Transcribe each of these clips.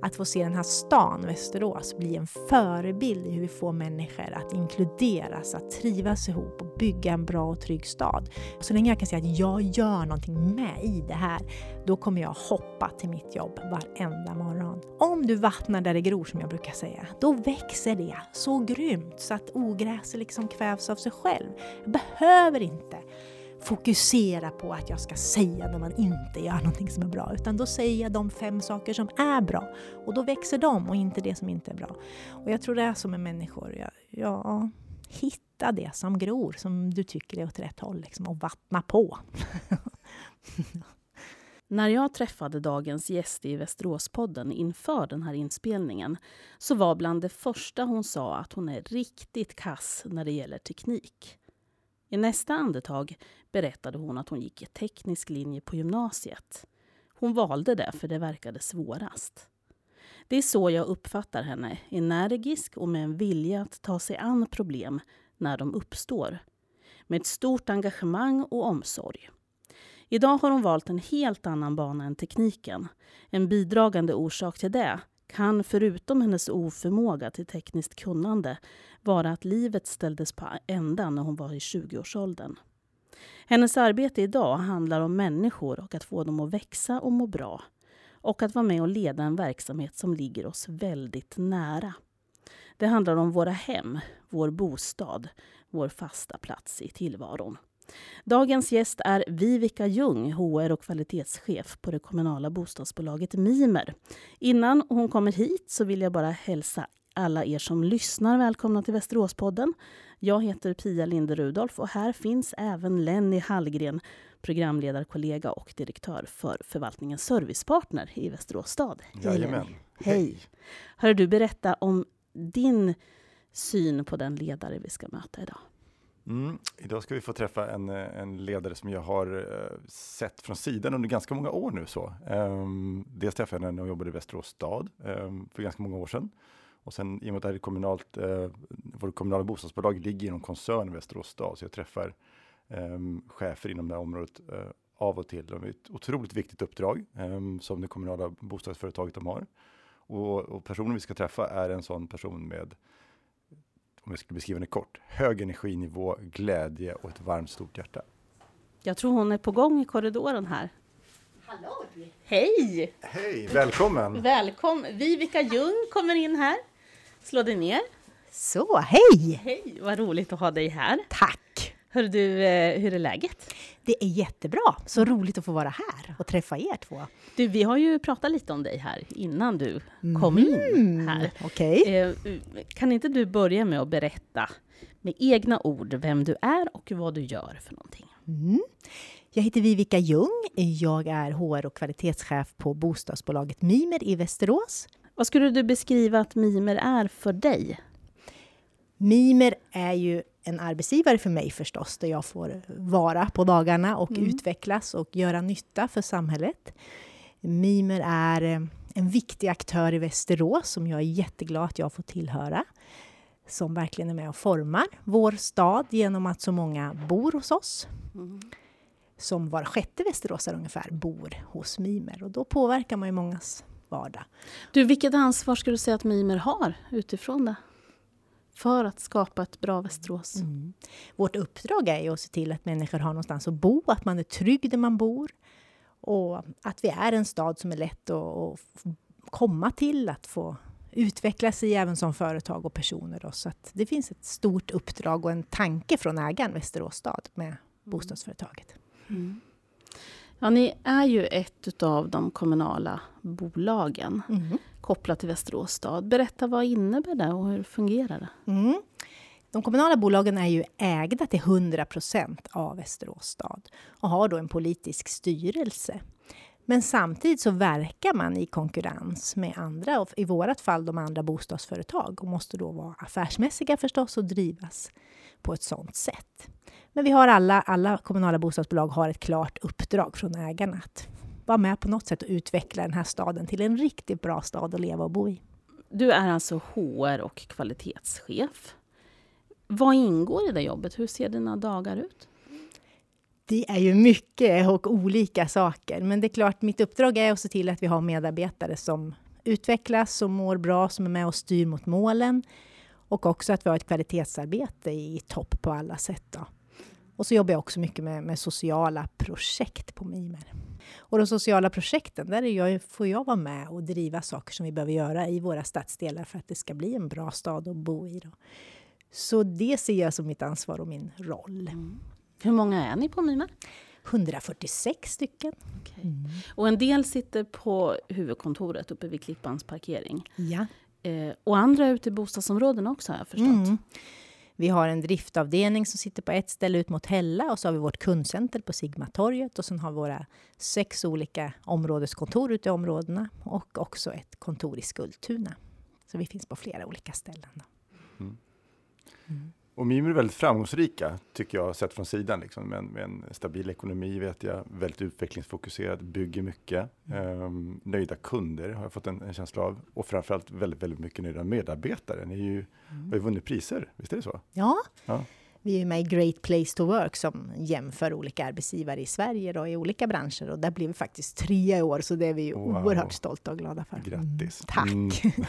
Att få se den här stan, Västerås, bli en förebild i hur vi får människor att inkluderas, att trivas ihop och bygga en bra och trygg stad. Så länge jag kan säga att jag gör någonting med i det här, då kommer jag hoppa till mitt jobb varenda morgon. Om du vattnar där det gror, som jag brukar säga, då växer det så grymt så att ogräset liksom kvävs av sig själv. Jag behöver inte fokusera på att jag ska säga när man inte gör någonting som är bra, utan då säger jag de fem saker som är bra. Och då växer de och inte det som inte är bra. Och jag tror det är så med människor. Ja, ja hitta det som gror, som du tycker är åt rätt håll, liksom, och vattna på. När jag träffade dagens gäst i Västeråspodden inför den här inspelningen så var bland det första hon sa att hon är riktigt kass när det gäller teknik. I nästa andetag berättade hon att hon gick teknisk linje på gymnasiet. Hon valde det för det verkade svårast. Det är så jag uppfattar henne, energisk och med en vilja att ta sig an problem när de uppstår. Med ett stort engagemang och omsorg. Idag har hon valt en helt annan bana än tekniken. En bidragande orsak till det kan förutom hennes oförmåga till tekniskt kunnande vara att livet ställdes på ända när hon var i 20-årsåldern. Hennes arbete idag handlar om människor och att få dem att växa och må bra. Och att vara med och leda en verksamhet som ligger oss väldigt nära. Det handlar om våra hem, vår bostad, vår fasta plats i tillvaron. Dagens gäst är Vivica Ljung, HR och kvalitetschef på det kommunala bostadsbolaget Mimer. Innan hon kommer hit så vill jag bara hälsa alla er som lyssnar välkomna till Västeråspodden. Jag heter Pia Linde Rudolf och här finns även Lenny Hallgren, programledarkollega och direktör för förvaltningens servicepartner i Västerås stad. Jajamän. Hej! Hör du berätta om din syn på den ledare vi ska möta idag. Mm. Idag ska vi få träffa en, eh, en ledare som jag har eh, sett från sidan under ganska många år nu. Så. Um, dels träffade jag henne när hon jobbade i Västerås stad um, för ganska många år sedan. Och sen i och med att det här är kommunalt, eh, uh, vårt kommunala bostadsbolag ligger inom koncernen Västerås stad, så jag träffar um, chefer inom det här området uh, av och till. De har ett otroligt viktigt uppdrag som det kommunala bostadsföretaget de har. Och, och personen vi ska träffa är en sån person med om jag skulle beskriva det kort, hög energinivå, glädje och ett varmt stort hjärta. Jag tror hon är på gång i korridoren här. Hallå! Hej! Hej, välkommen! Välkommen! Vivica Ljung kommer in här. Slå dig ner. Så, hej! Hej, vad roligt att ha dig här. Tack! Hör du, eh, hur är läget? Det är jättebra. Så roligt att få vara här och träffa er två. Du, vi har ju pratat lite om dig här innan du kom in Mm, här. Okej. Eh, Kan inte du börja med att berätta med egna ord vem du är och vad du gör för någonting? Mm. Jag heter Vivica Ljung. Jag är HR och kvalitetschef på bostadsbolaget Mimer i Västerås. Vad skulle du beskriva att Mimer är för dig? Mimer är ju en arbetsgivare för mig förstås, där jag får vara på dagarna och Mm. utvecklas och göra nytta för samhället. Mimer är eh, en viktig aktör i Västerås som jag är jätteglad att jag får tillhöra. Som verkligen är med och formar vår stad genom att så många bor hos oss. Som var sjätte västeråsare ungefär bor hos Mimer och då påverkar man ju mångas vardag. Du, vilket ansvar skulle du säga att Mimer har utifrån det? För att skapa ett bra Västerås? Mm. Vårt uppdrag är ju att se till att människor har någonstans att bo, att man är trygg där man bor och att vi är en stad som är lätt att, att komma till, att få utvecklas i även som företag och personer. Då. Så att det finns ett stort uppdrag och en tanke från ägaren Västerås stad med bostadsföretaget. Mm. Ja, ni är ju ett av de kommunala bolagen Mm. kopplat till Västerås stad. Berätta, vad innebär det och hur fungerar det? Mm. De kommunala bolagen är ju ägda till 100 procent av Västerås stad och har då en politisk styrelse. Men samtidigt så verkar man i konkurrens med andra, och i vårat fall de andra bostadsföretag och måste då vara affärsmässiga förstås och drivas på ett sådant sätt. Men vi har alla, alla kommunala bostadsbolag har ett klart uppdrag från ägarna att vara med på något sätt och utveckla den här staden till en riktigt bra stad att leva och bo i. Du är alltså HR och kvalitetschef. Vad ingår i det jobbet? Hur ser dina dagar ut? Det är ju mycket och olika saker, men det är klart, mitt uppdrag är att se till att vi har medarbetare som utvecklas och mår bra, som är med och styr mot målen. Och också att vi har ett kvalitetsarbete i topp på alla sätt. Då. Och så jobbar jag också mycket med, med sociala projekt på Mimer. Och de sociala projekten, där jag, får jag vara med och driva saker som vi behöver göra i våra stadsdelar för att det ska bli en bra stad att bo i. Då. Så det ser jag som mitt ansvar och min roll. Mm. Hur många är ni på Mimer? 146 stycken. Okay. Mm. Och en del sitter på huvudkontoret uppe vid Klippans parkering. Ja. Eh, och andra ute i bostadsområdena också har jag förstått. Mm. Vi har en driftavdelning som sitter på ett ställe ut mot Hälla och så har vi vårt kundcenter på Sigmatorget och sen har vi våra sex olika områdeskontor ute i områdena och också ett kontor i Skultuna. Så vi finns på flera olika ställen. Mm. Mm. Och Mimir är väldigt framgångsrika, tycker jag, sett från sidan. Liksom. Med, en, med en stabil ekonomi, vet jag. Väldigt utvecklingsfokuserad, bygger mycket. Um, nöjda kunder har jag fått en, en, känsla av. Och framförallt väldigt, väldigt mycket nöjda medarbetare. Ni är ju, mm. har ju vunnit priser, visst är det så? Ja. ja. Vi är med i Great Place to Work som jämför olika arbetsgivare i Sverige då, i olika branscher. Och där blev vi faktiskt trea i år, så det är vi wow. oerhört stolta och glada för. Grattis! Mm. Tack! Mm.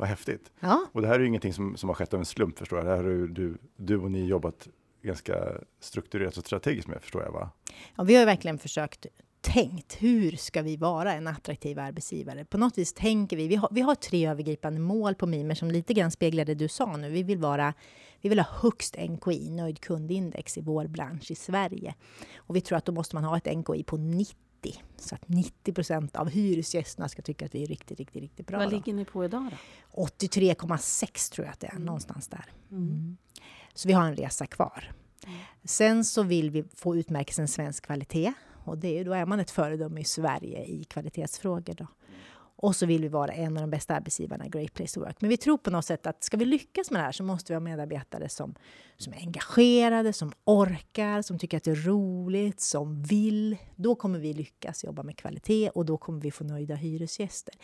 Vad häftigt. Ja. Och det här är ju ingenting som, som har skett av en slump förstår jag. Det här har du, du och ni jobbat ganska strukturerat och strategiskt med förstår jag va? Ja, vi har verkligen försökt tänkt hur ska vi vara en attraktiv arbetsgivare? På något vis tänker vi, vi har, vi har tre övergripande mål på Mimer som lite grann speglar det du sa nu. Vi vill, vara, vi vill ha högst NKI, nöjd kundindex, i vår bransch i Sverige. Och vi tror att då måste man ha ett NKI på 90 90. Så att 90 procent av hyresgästerna ska tycka att vi är riktigt, riktigt, riktigt bra. Vad ligger ni på idag då? 83,6 tror jag att det är, mm. någonstans där. Mm. mm. Så vi har en resa kvar. Mm. Sen så vill vi få utmärkelsen svensk kvalitet. Och det, då är man ett föredöme i Sverige i kvalitetsfrågor. Då. Och så vill vi vara en av de bästa arbetsgivarna, Great Place to Work. Men vi tror på något sätt att ska vi lyckas med det här så måste vi ha medarbetare som, som är engagerade, som orkar, som tycker att det är roligt, som vill. Då kommer vi lyckas jobba med kvalitet och då kommer vi få nöjda hyresgäster.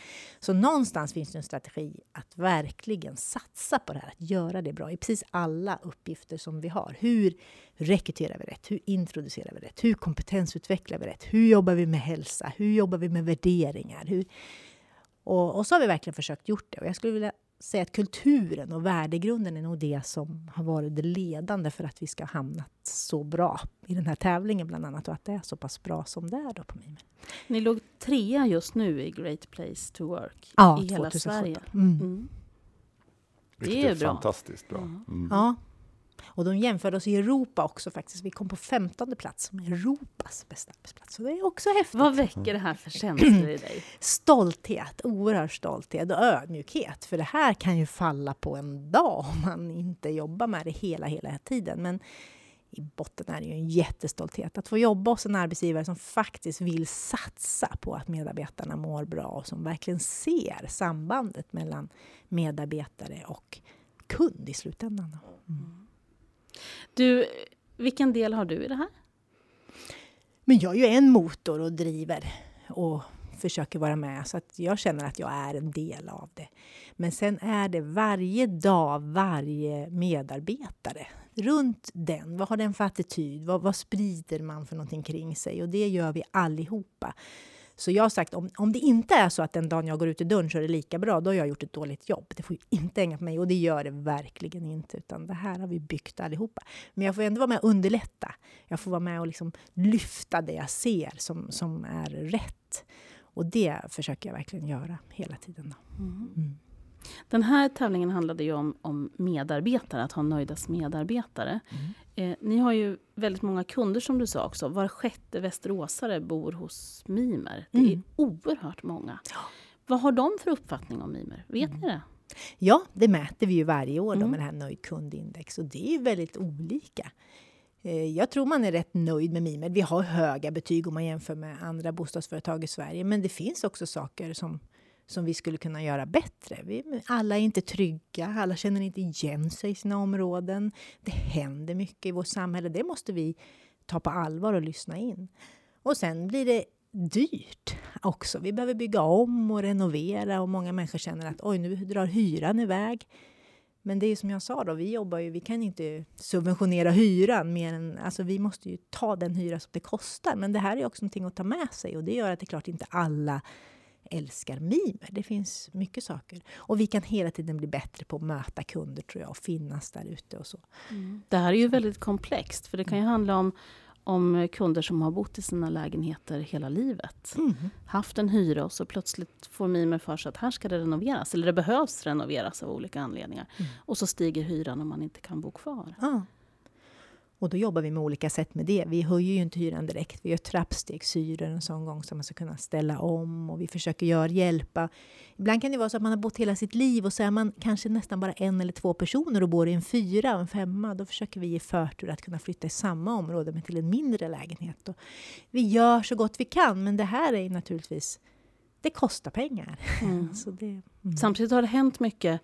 Så någonstans finns det en strategi att verkligen satsa på det här, att göra det bra i precis alla uppgifter som vi har. Hur rekryterar vi rätt? Hur introducerar vi rätt? Hur kompetensutvecklar vi rätt? Hur jobbar vi med hälsa? Hur jobbar vi med värderingar? Hur, och, och så har vi verkligen försökt gjort det. Och jag skulle vilja säga att kulturen och värdegrunden är nog det som har varit det ledande för att vi ska ha hamnat så bra i den här tävlingen bland annat och att det är så pass bra som det är då på Mimer. Ni låg trea just nu i Great Place to Work ja, i hela 2017. Sverige. Mm. Mm. Det är, är bra. fantastiskt bra. Mm. Ja, och de jämförde oss i Europa också faktiskt. Vi kom på 15 plats som Europas bästa arbetsplats. Så det är också häftigt. Vad väcker det här för känslor i dig? Stolthet, oerhörd stolthet och ödmjukhet. För det här kan ju falla på en dag om man inte jobbar med det hela, hela tiden. Men i botten är det ju en jättestolthet att få jobba hos en arbetsgivare som faktiskt vill satsa på att medarbetarna mår bra och som verkligen ser sambandet mellan medarbetare och kund i slutändan. Mm. Du, vilken del har du i det här? Men jag är ju en motor och driver och försöker vara med så att jag känner att jag är en del av det. Men sen är det varje dag, varje medarbetare runt den. Vad har den för attityd? Vad, vad sprider man för någonting kring sig? Och det gör vi allihopa. Så jag har sagt om, om det inte är så att den dagen jag går ut i dörren så är det lika bra, då har jag gjort ett dåligt jobb. Det får inte hänga på mig och det gör det verkligen inte, utan det här har vi byggt allihopa. Men jag får ändå vara med och underlätta. Jag får vara med och liksom lyfta det jag ser som, som är rätt. Och det försöker jag verkligen göra hela tiden. Mm. Mm. Den här tävlingen handlade ju om, om medarbetare, att ha nöjdast medarbetare. Mm. Eh, ni har ju väldigt många kunder som du sa också. Var sjätte västeråsare bor hos Mimer. Det är mm. oerhört många. Ja. Vad har de för uppfattning om Mimer? Vet mm. ni det? Ja, det mäter vi ju varje år mm. med det här nöjd kundindex och det är ju väldigt olika. Eh, jag tror man är rätt nöjd med Mimer. Vi har höga betyg om man jämför med andra bostadsföretag i Sverige, men det finns också saker som som vi skulle kunna göra bättre. Vi, alla är inte trygga, alla känner inte igen sig i sina områden. Det händer mycket i vårt samhälle. Det måste vi ta på allvar och lyssna in. Och sen blir det dyrt också. Vi behöver bygga om och renovera och många människor känner att oj, nu drar hyran iväg. Men det är som jag sa då, vi jobbar ju, vi kan inte subventionera hyran mer än, alltså vi måste ju ta den hyra som det kostar. Men det här är också någonting att ta med sig och det gör att det är klart inte alla älskar mimer. Det finns mycket saker. Och vi kan hela tiden bli bättre på att möta kunder tror jag och finnas där ute och så. Mm. Det här är ju väldigt komplext för det kan ju handla om om kunder som har bott i sina lägenheter hela livet. Mm. Haft en hyra och så plötsligt får Mimer för sig att här ska det renoveras. Eller det behövs renoveras av olika anledningar. Mm. Och så stiger hyran och man inte kan bo kvar. Ja. Och då jobbar vi med olika sätt med det. Vi höjer ju inte hyran direkt. Vi gör trappstegshyror en sån gång så man ska kunna ställa om och vi försöker göra, hjälpa. Ibland kan det vara så att man har bott hela sitt liv och så är man kanske nästan bara en eller två personer och bor i en fyra, en femma. Då försöker vi ge förtur att kunna flytta i samma område men till en mindre lägenhet. Och vi gör så gott vi kan men det här är naturligtvis, det kostar pengar. Mm. det, mm. Samtidigt har det hänt mycket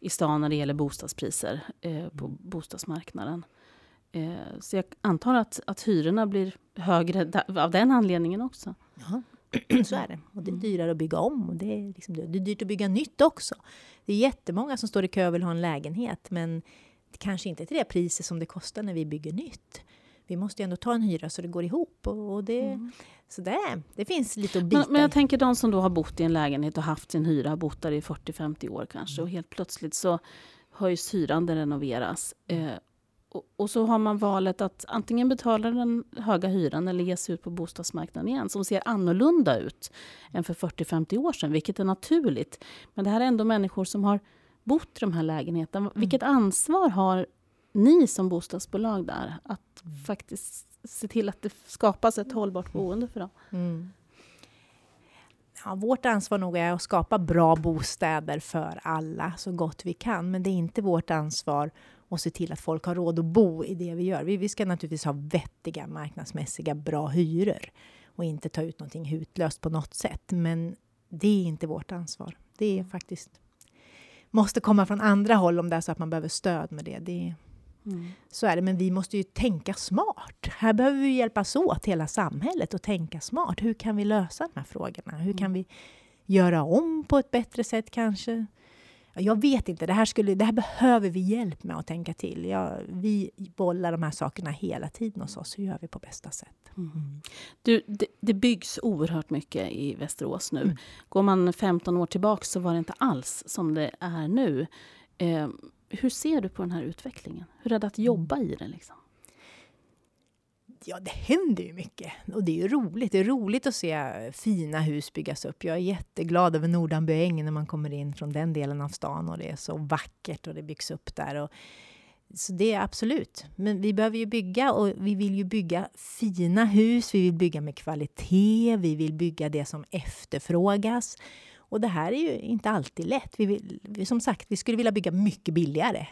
i stan när det gäller bostadspriser eh, på bostadsmarknaden. Eh, så jag antar att, att hyrorna blir högre av den anledningen också. Ja, så är det. Och det är dyrare att bygga om. Och det, är liksom, det är dyrt att bygga nytt också. Det är jättemånga som står i kö och vill ha en lägenhet men kanske inte till det priset som det kostar när vi bygger nytt. Vi måste ju ändå ta en hyra så det går ihop. Och, och det, mm. Så det, det finns lite att bita men, men jag tänker de som då har bott i en lägenhet och haft sin hyra, bott där i 40-50 år kanske mm. och helt plötsligt så höjs hyran, den renoveras. Eh, och, så har man valet att antingen betala den höga hyran eller ge sig ut på bostadsmarknaden igen som ser annorlunda ut än för 40-50 år sedan, vilket är naturligt. Men det här är ändå människor som har bott i de här lägenheterna. Mm. Vilket ansvar har ni som bostadsbolag där att mm. faktiskt se till att det skapas ett hållbart boende för dem? Mm. Ja, vårt ansvar nog är att skapa bra bostäder för alla så gott vi kan, men det är inte vårt ansvar och se till att folk har råd att bo i det vi gör. Vi, vi ska naturligtvis ha vettiga, marknadsmässiga, bra hyror och inte ta ut någonting hutlöst på något sätt. Men det är inte vårt ansvar. Det är faktiskt måste komma från andra håll om det är så att man behöver stöd med det. det mm. Så är det, men vi måste ju tänka smart. Här behöver vi hjälpas åt, hela samhället, och tänka smart. Hur kan vi lösa de här frågorna? Hur kan mm. vi göra om på ett bättre sätt kanske? Jag vet inte, det här, skulle, det här behöver vi hjälp med att tänka till. Ja, vi bollar de här sakerna hela tiden hos oss. Hur gör vi på bästa sätt? Mm. mm. Du, det, det, byggs oerhört mycket i Västerås nu. Mm. Går man 15 år tillbaka så var det inte alls som det är nu. Eh, hur ser du på den här utvecklingen? Hur är det att jobba i den? Liksom? Ja, det händer ju mycket. Och det är ju roligt. Det är roligt att se fina hus byggas upp. Jag är jätteglad över Nordanbyängen när man kommer in från den delen av stan och det är så vackert och det byggs upp där. Och, så det är absolut. Men vi behöver ju bygga och vi vill ju bygga fina hus. Vi vill bygga med kvalitet. Vi vill bygga det som efterfrågas. Och det här är ju inte alltid lätt. Vi vill, som sagt, vi skulle vilja bygga mycket billigare.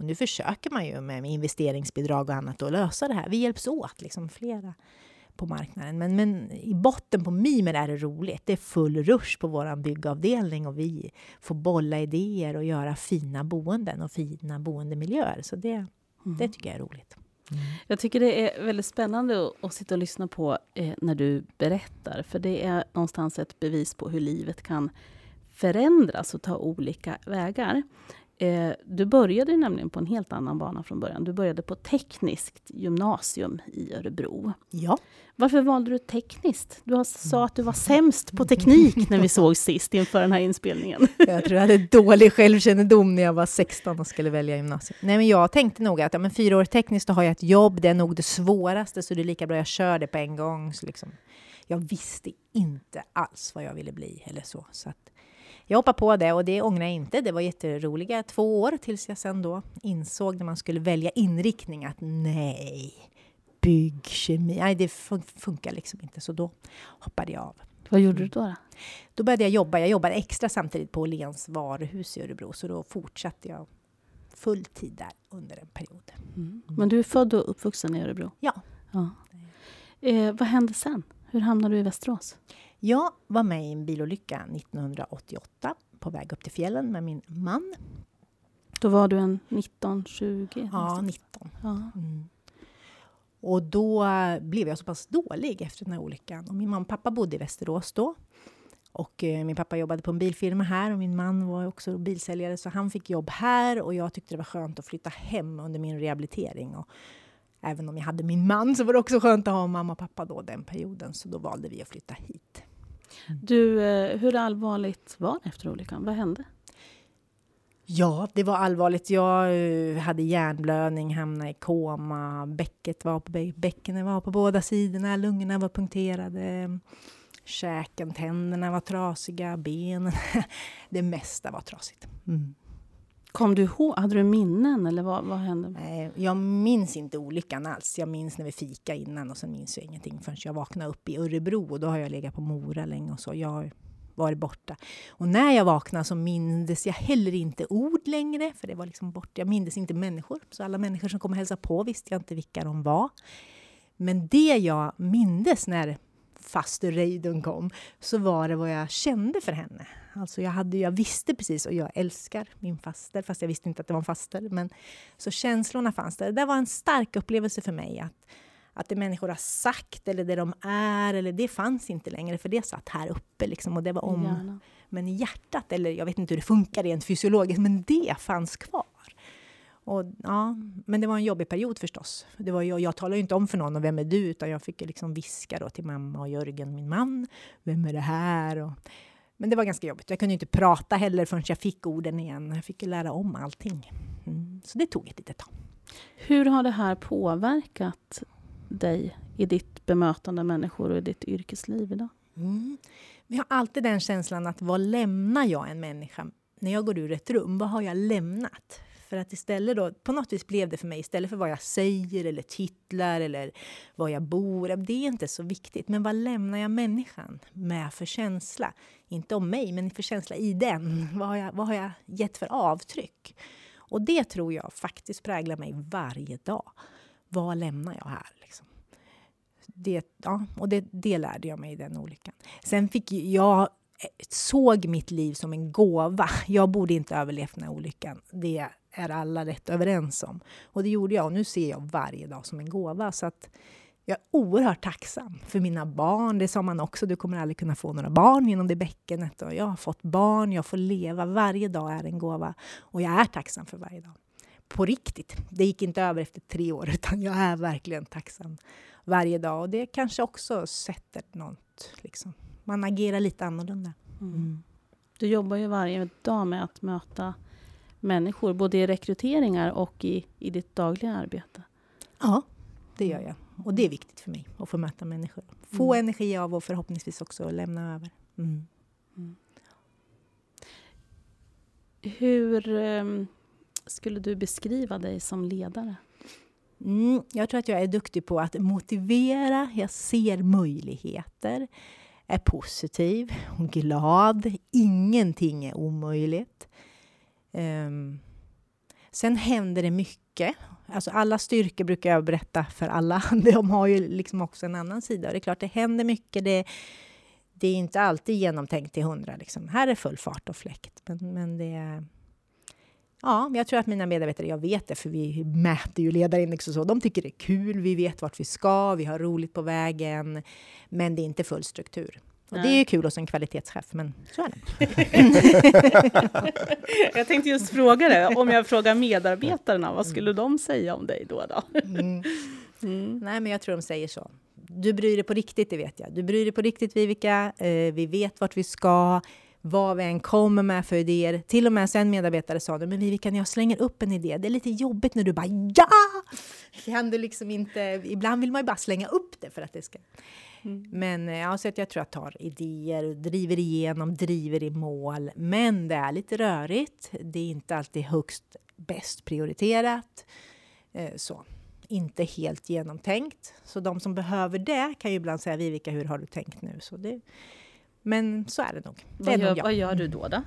Och nu försöker man ju med investeringsbidrag och annat att lösa det här. Vi hjälps åt, liksom flera på marknaden. Men, men i botten på Mimer är det roligt. Det är full rush på vår byggavdelning och vi får bolla idéer och göra fina boenden och fina boendemiljöer. Så det, mm. det tycker jag är roligt. Mm. Jag tycker det är väldigt spännande att, att sitta och lyssna på eh, när du berättar. För det är någonstans ett bevis på hur livet kan förändras och ta olika vägar. Eh, du började nämligen på en helt annan bana från början. Du började på tekniskt gymnasium i Örebro. Ja. Varför valde du tekniskt? Du sa att du var sämst på teknik när vi såg sist inför den här inspelningen. Jag tror jag hade dålig självkännedom när jag var 16 och skulle välja gymnasium. Nej, men jag tänkte nog att ja, men fyra år tekniskt, då har jag ett jobb. Det är nog det svåraste, så det är lika bra jag kör det på en gång. Så liksom, jag visste inte alls vad jag ville bli eller så. så att, jag hoppade på det och det ångrar jag inte. Det var jätteroliga två år tills jag sen då insåg när man skulle välja inriktning att nej, byggkemi, nej det fun funkar liksom inte. Så då hoppade jag av. Vad gjorde du då? Då, då började jag jobba. Jag jobbade extra samtidigt på Åhléns varuhus i Örebro, så då fortsatte jag full tid där under en period. Mm. Men du är född och uppvuxen i Örebro? Ja. ja. Eh, vad hände sen? Hur hamnade du i Västerås? Jag var med i en bilolycka 1988 på väg upp till fjällen med min man. Då var du en 19, 20? Ja, 19. Ja. Mm. Och då blev jag så pass dålig efter den här olyckan. Och min mamma och pappa bodde i Västerås då. Och eh, min pappa jobbade på en bilfirma här och min man var också bilsäljare så han fick jobb här och jag tyckte det var skönt att flytta hem under min rehabilitering. Och även om jag hade min man så var det också skönt att ha mamma och pappa då den perioden så då valde vi att flytta hit. Du, eh, hur allvarligt var det efter olyckan? Vad hände? Ja, det var allvarligt. Jag eh, hade hjärnblödning, hamnade i koma, bäcket var på, bäckenet var på båda sidorna, lungorna var punkterade, käken, tänderna var trasiga, benen. Det mesta var trasigt. Mm. Kom du ihåg, hade du minnen eller vad, vad hände? Nej, jag minns inte olyckan alls. Jag minns när vi fika innan och sen minns jag ingenting förrän jag vaknade upp i Örebro och då har jag legat på Mora länge och så. Jag har varit borta. Och när jag vaknade så mindes jag heller inte ord längre, för det var liksom bort. Jag mindes inte människor, så alla människor som kom och hälsade på visste jag inte vilka de var. Men det jag mindes när faster Reidun kom, så var det vad jag kände för henne. Alltså jag, hade, jag visste precis, och jag älskar min faster, fast jag visste inte att det var en faster. Men, så känslorna fanns där. Det var en stark upplevelse för mig att att det människor har sagt eller det de är, eller det fanns inte längre, för det satt här uppe liksom, och det var om. Gärna. Men hjärtat, eller jag vet inte hur det funkar rent fysiologiskt, men det fanns kvar. Och, ja, men det var en jobbig period förstås. Det var, jag, jag talade inte om för någon, och vem är du? Utan jag fick liksom viska då till mamma och Jörgen, min man. Vem är det här? Och, men det var ganska jobbigt. Jag kunde inte prata heller förrän jag fick orden igen. Jag fick lära om allting. Mm, så det tog ett litet tag. Hur har det här påverkat dig i ditt bemötande av människor och i ditt yrkesliv idag? Mm. Jag har alltid den känslan att vad lämnar jag en människa när jag går ur ett rum? Vad har jag lämnat? För att istället då, på något vis blev det för mig, istället för vad jag säger eller titlar eller var jag bor, det är inte så viktigt. Men vad lämnar jag människan med för känsla? Inte om mig, men för känsla i den. Vad har jag, vad har jag gett för avtryck? Och det tror jag faktiskt präglar mig varje dag. Vad lämnar jag här? Liksom? Det, ja, och det, det lärde jag mig i den olyckan. Sen fick jag eh, såg mitt liv som en gåva. Jag borde inte överlevt den här olyckan. Det är alla rätt överens om. Och det gjorde jag och nu ser jag varje dag som en gåva. Så att jag är oerhört tacksam för mina barn. Det sa man också, du kommer aldrig kunna få några barn genom det bäckenet. Och jag har fått barn, jag får leva. Varje dag är en gåva. Och jag är tacksam för varje dag på riktigt. Det gick inte över efter tre år, utan jag är verkligen tacksam varje dag. Och det kanske också sätter något, liksom. Man agerar lite annorlunda. Mm. Du jobbar ju varje dag med att möta människor, både i rekryteringar och i, i ditt dagliga arbete. Ja, det gör jag. Och det är viktigt för mig, att få möta människor. Få mm. energi av och förhoppningsvis också lämna över. Mm. Mm. Hur... Um, skulle du beskriva dig som ledare? Mm, jag tror att jag är duktig på att motivera. Jag ser möjligheter, är positiv och glad. Ingenting är omöjligt. Um, sen händer det mycket. Alltså alla styrkor brukar jag berätta för alla. De har ju liksom också en annan sida. Det är klart, det händer mycket. Det, det är inte alltid genomtänkt till hundra. Liksom. Här är full fart och fläkt. Men, men det är Ja, jag tror att mina medarbetare, jag vet det, för vi mäter ju ledarindex och så. De tycker det är kul, vi vet vart vi ska, vi har roligt på vägen. Men det är inte full struktur. Och det är ju kul hos en kvalitetschef, men så är det. jag tänkte just fråga det, om jag frågar medarbetarna, vad skulle de säga om dig då? då? Mm. Mm. Nej, men jag tror de säger så. Du bryr dig på riktigt, det vet jag. Du bryr dig på riktigt, Vivica. Eh, vi vet vart vi ska vad vi än kommer med för idéer. Till och med en medarbetare sa det, men Vivica, när jag slänger upp en idé, det är lite jobbigt när du bara ja! Kan du liksom inte, ibland vill man ju bara slänga upp det för att det ska... Mm. Men eh, ja, så att jag tror jag tar idéer, driver igenom, driver i mål. Men det är lite rörigt. Det är inte alltid högst bäst prioriterat. Eh, så. Inte helt genomtänkt. Så de som behöver det kan ju ibland säga, Vivica, hur har du tänkt nu? Så det, men så är det nog. Det vad, gör, nog vad gör du då? Då,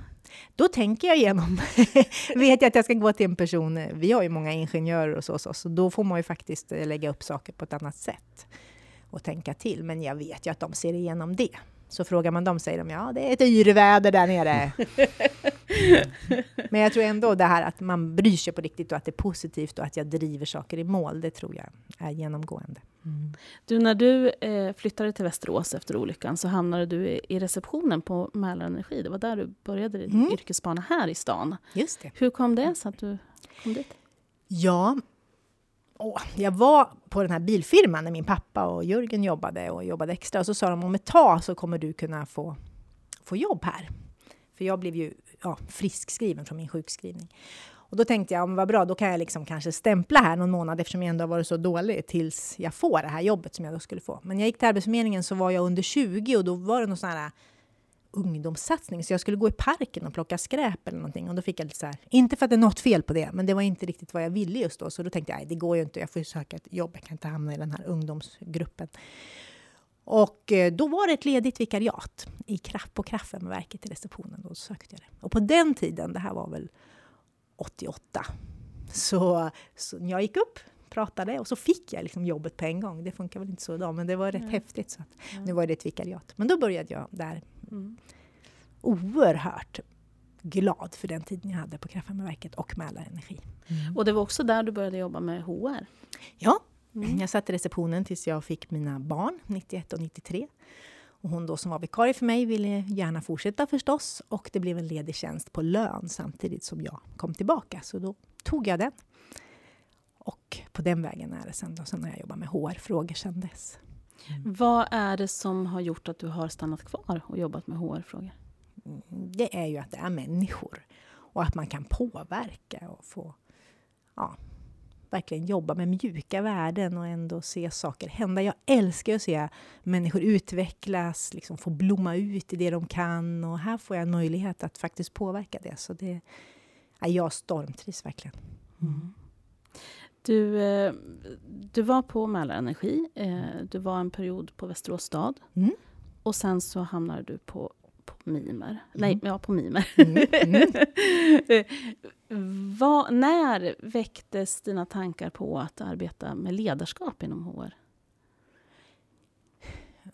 då tänker jag igenom. Vet jag att jag ska gå till en person, vi har ju många ingenjörer och så, så, så då får man ju faktiskt eh, lägga upp saker på ett annat sätt och tänka till. Men jag vet ju att de ser igenom det. Så frågar man dem säger de ja, det är ett yrväder där nere. Men jag tror ändå det här att man bryr sig på riktigt och att det är positivt och att jag driver saker i mål, det tror jag är genomgående. Mm. Du, när du eh, flyttade till Västerås efter olyckan så hamnade du i, i receptionen på Mälarenergi. Det var där du började din mm. yrkesbana här i stan. Just det. Hur kom det sig att du kom dit? Ja, Åh, jag var på den här bilfirman när min pappa och Jörgen jobbade och jobbade extra och så sa de om ett tag så kommer du kunna få få jobb här. För jag blev ju ja, friskskriven från min sjukskrivning. Och då tänkte jag, vad bra, då kan jag liksom kanske stämpla här någon månad eftersom jag ändå har varit så dålig tills jag får det här jobbet som jag då skulle få. Men jag gick till Arbetsförmedlingen så var jag under 20 och då var det någon sån här ungdomssatsning, så jag skulle gå i parken och plocka skräp eller någonting. Och då fick jag lite så här, inte för att det är något fel på det, men det var inte riktigt vad jag ville just då. Så då tänkte jag, nej det går ju inte, jag får ju söka ett jobb, jag kan inte hamna i den här ungdomsgruppen. Och eh, då var det ett ledigt vikariat i kraft, på Kraftverket i receptionen. Då sökte jag det. Och på den tiden, det här var väl 88, så, så jag gick upp, pratade och så fick jag liksom jobbet på en gång. Det funkar väl inte så idag, men det var rätt mm. häftigt. Så att, mm. Nu var det ett vikariat. Men då började jag där. Mm. Oerhört glad för den tiden jag hade på Kraftvärmeverket och Mälarenergi. Mm. Och det var också där du började jobba med HR? Ja, mm. jag satt i receptionen tills jag fick mina barn, 91 och 93. Och hon då som var vikarie för mig ville gärna fortsätta förstås och det blev en ledig tjänst på lön samtidigt som jag kom tillbaka. Så då tog jag den. Och på den vägen är det sen. Då. Sen har jag jobbat med HR-frågor sen dess. Mm. Vad är det som har gjort att du har stannat kvar och jobbat med HR-frågor? Mm, det är ju att det är människor och att man kan påverka och få ja, verkligen jobba med mjuka värden och ändå se saker hända. Jag älskar att se människor utvecklas, liksom få blomma ut i det de kan och här får jag en möjlighet att faktiskt påverka det. Så det, ja, jag stormtrivs verkligen. Mm. Du, eh, du var på Mälarenergi, eh, du var en period på Västerås stad mm. och sen så hamnade du på, på Mimer. Mm. Nej, ja, på Mimer. Mm. mm. Vad, när väcktes dina tankar på att arbeta med ledarskap inom HR?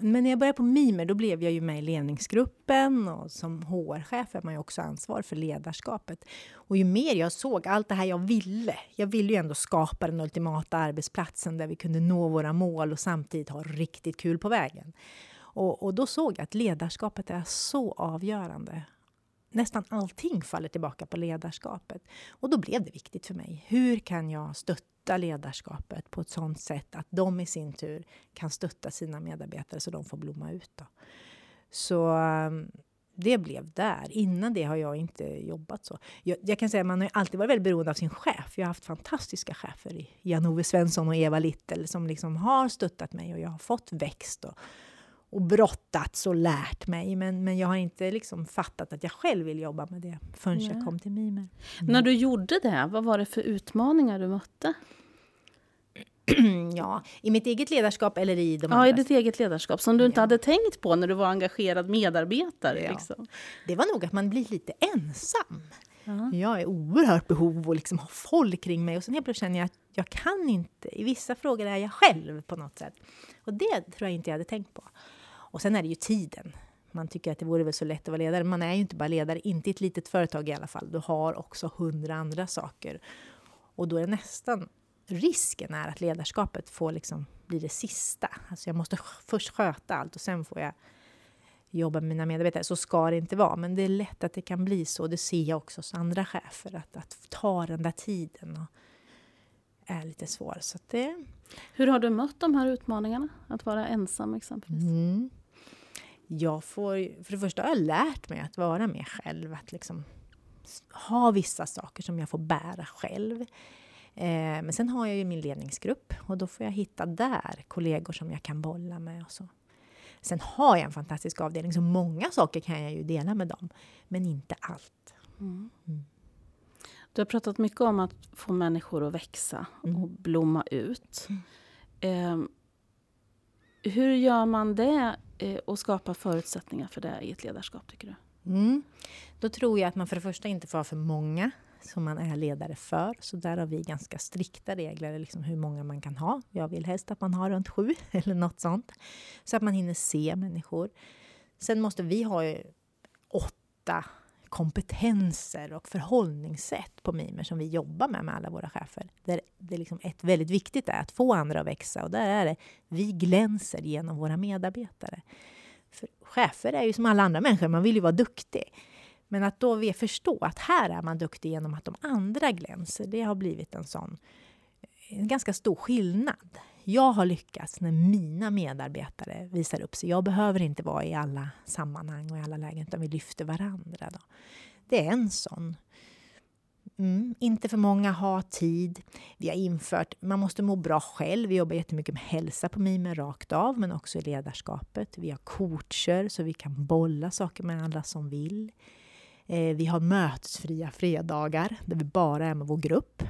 Men när jag började på Mimer, då blev jag ju med i ledningsgruppen och som HR-chef är man ju också ansvar för ledarskapet. Och ju mer jag såg allt det här jag ville, jag ville ju ändå skapa den ultimata arbetsplatsen där vi kunde nå våra mål och samtidigt ha riktigt kul på vägen. Och, och då såg jag att ledarskapet är så avgörande nästan allting faller tillbaka på ledarskapet. Och då blev det viktigt för mig. Hur kan jag stötta ledarskapet på ett sådant sätt att de i sin tur kan stötta sina medarbetare så de får blomma ut. Då. Så um, det blev där. Innan det har jag inte jobbat så. Jag, jag kan säga att man har alltid varit väldigt beroende av sin chef. Jag har haft fantastiska chefer, Jan-Ove Svensson och Eva Littel, som liksom har stöttat mig och jag har fått växt och, och brottats och lärt mig. Men, men jag har inte liksom fattat att jag själv vill jobba med det förrän Nej. jag kom till Mimer. Mm. När du gjorde det, vad var det för utmaningar du mötte? ja, i mitt eget ledarskap eller i de Ja, andras? i ditt eget ledarskap som du inte ja. hade tänkt på när du var engagerad medarbetare. Ja. Liksom. Det var nog att man blir lite ensam. Ja. Jag är oerhört behov av liksom ha folk kring mig och sen helt plötsligt känner jag att jag kan inte. I vissa frågor är jag själv på något sätt. Och det tror jag inte jag hade tänkt på. Och sen är det ju tiden. Man tycker att det vore väl så lätt att vara ledare. Man är ju inte bara ledare, inte i ett litet företag i alla fall. Du har också hundra andra saker. Och då är nästan risken är att ledarskapet får liksom bli det sista. Alltså jag måste först sköta allt och sen får jag jobba med mina medarbetare. Så ska det inte vara, men det är lätt att det kan bli så. Det ser jag också hos andra chefer, att, att ta den där tiden och är lite svår. Så det... Hur har du mött de här utmaningarna? Att vara ensam exempelvis? Mm. Jag får, för det första har jag lärt mig att vara mer själv, att liksom ha vissa saker som jag får bära själv. Eh, men sen har jag ju min ledningsgrupp och då får jag hitta där kollegor som jag kan bolla med och så. Sen har jag en fantastisk avdelning, så många saker kan jag ju dela med dem, men inte allt. Mm. Mm. Du har pratat mycket om att få människor att växa mm. och blomma ut. Eh, hur gör man det Eh, och skapa förutsättningar för det i ett ledarskap, tycker du? Mm. Då tror jag att man för det första inte får ha för många som man är ledare för. Så där har vi ganska strikta regler, liksom hur många man kan ha. Jag vill helst att man har runt sju eller något sånt. Så att man hinner se människor. Sen måste vi ha åtta kompetenser och förhållningssätt på Mimer som vi jobbar med med alla våra chefer. Där det liksom ett väldigt viktigt är att få andra att växa och där är det vi glänser genom våra medarbetare. För chefer är ju som alla andra människor, man vill ju vara duktig. Men att då vi förstå att här är man duktig genom att de andra glänser, det har blivit en sån en ganska stor skillnad. Jag har lyckats när mina medarbetare visar upp sig. Jag behöver inte vara i alla sammanhang och i alla lägen, utan vi lyfter varandra. Då. Det är en sån. Mm, inte för många har tid. Vi har infört, man måste må bra själv. Vi jobbar jättemycket med hälsa på Mimer rakt av, men också i ledarskapet. Vi har coacher så vi kan bolla saker med alla som vill. Eh, vi har mötesfria fredagar där vi bara är med vår grupp.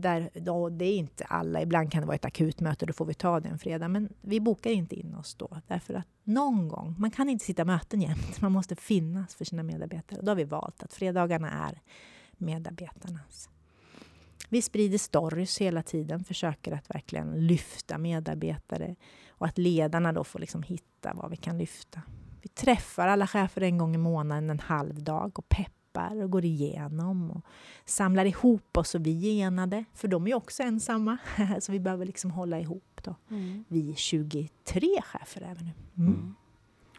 Där, då, det är inte alla, ibland kan det vara ett akutmöte, då får vi ta det en fredag. Men vi bokar inte in oss då, därför att någon gång, man kan inte sitta möten jämt, man måste finnas för sina medarbetare. Då har vi valt att fredagarna är medarbetarnas. Vi sprider stories hela tiden, försöker att verkligen lyfta medarbetare och att ledarna då får liksom hitta vad vi kan lyfta. Vi träffar alla chefer en gång i månaden, en halv dag och peppar och går igenom och samlar ihop oss och vi är enade, för de är också ensamma. Så vi behöver liksom hålla ihop då. Mm. Vi är 23 chefer även nu. Mm. Mm.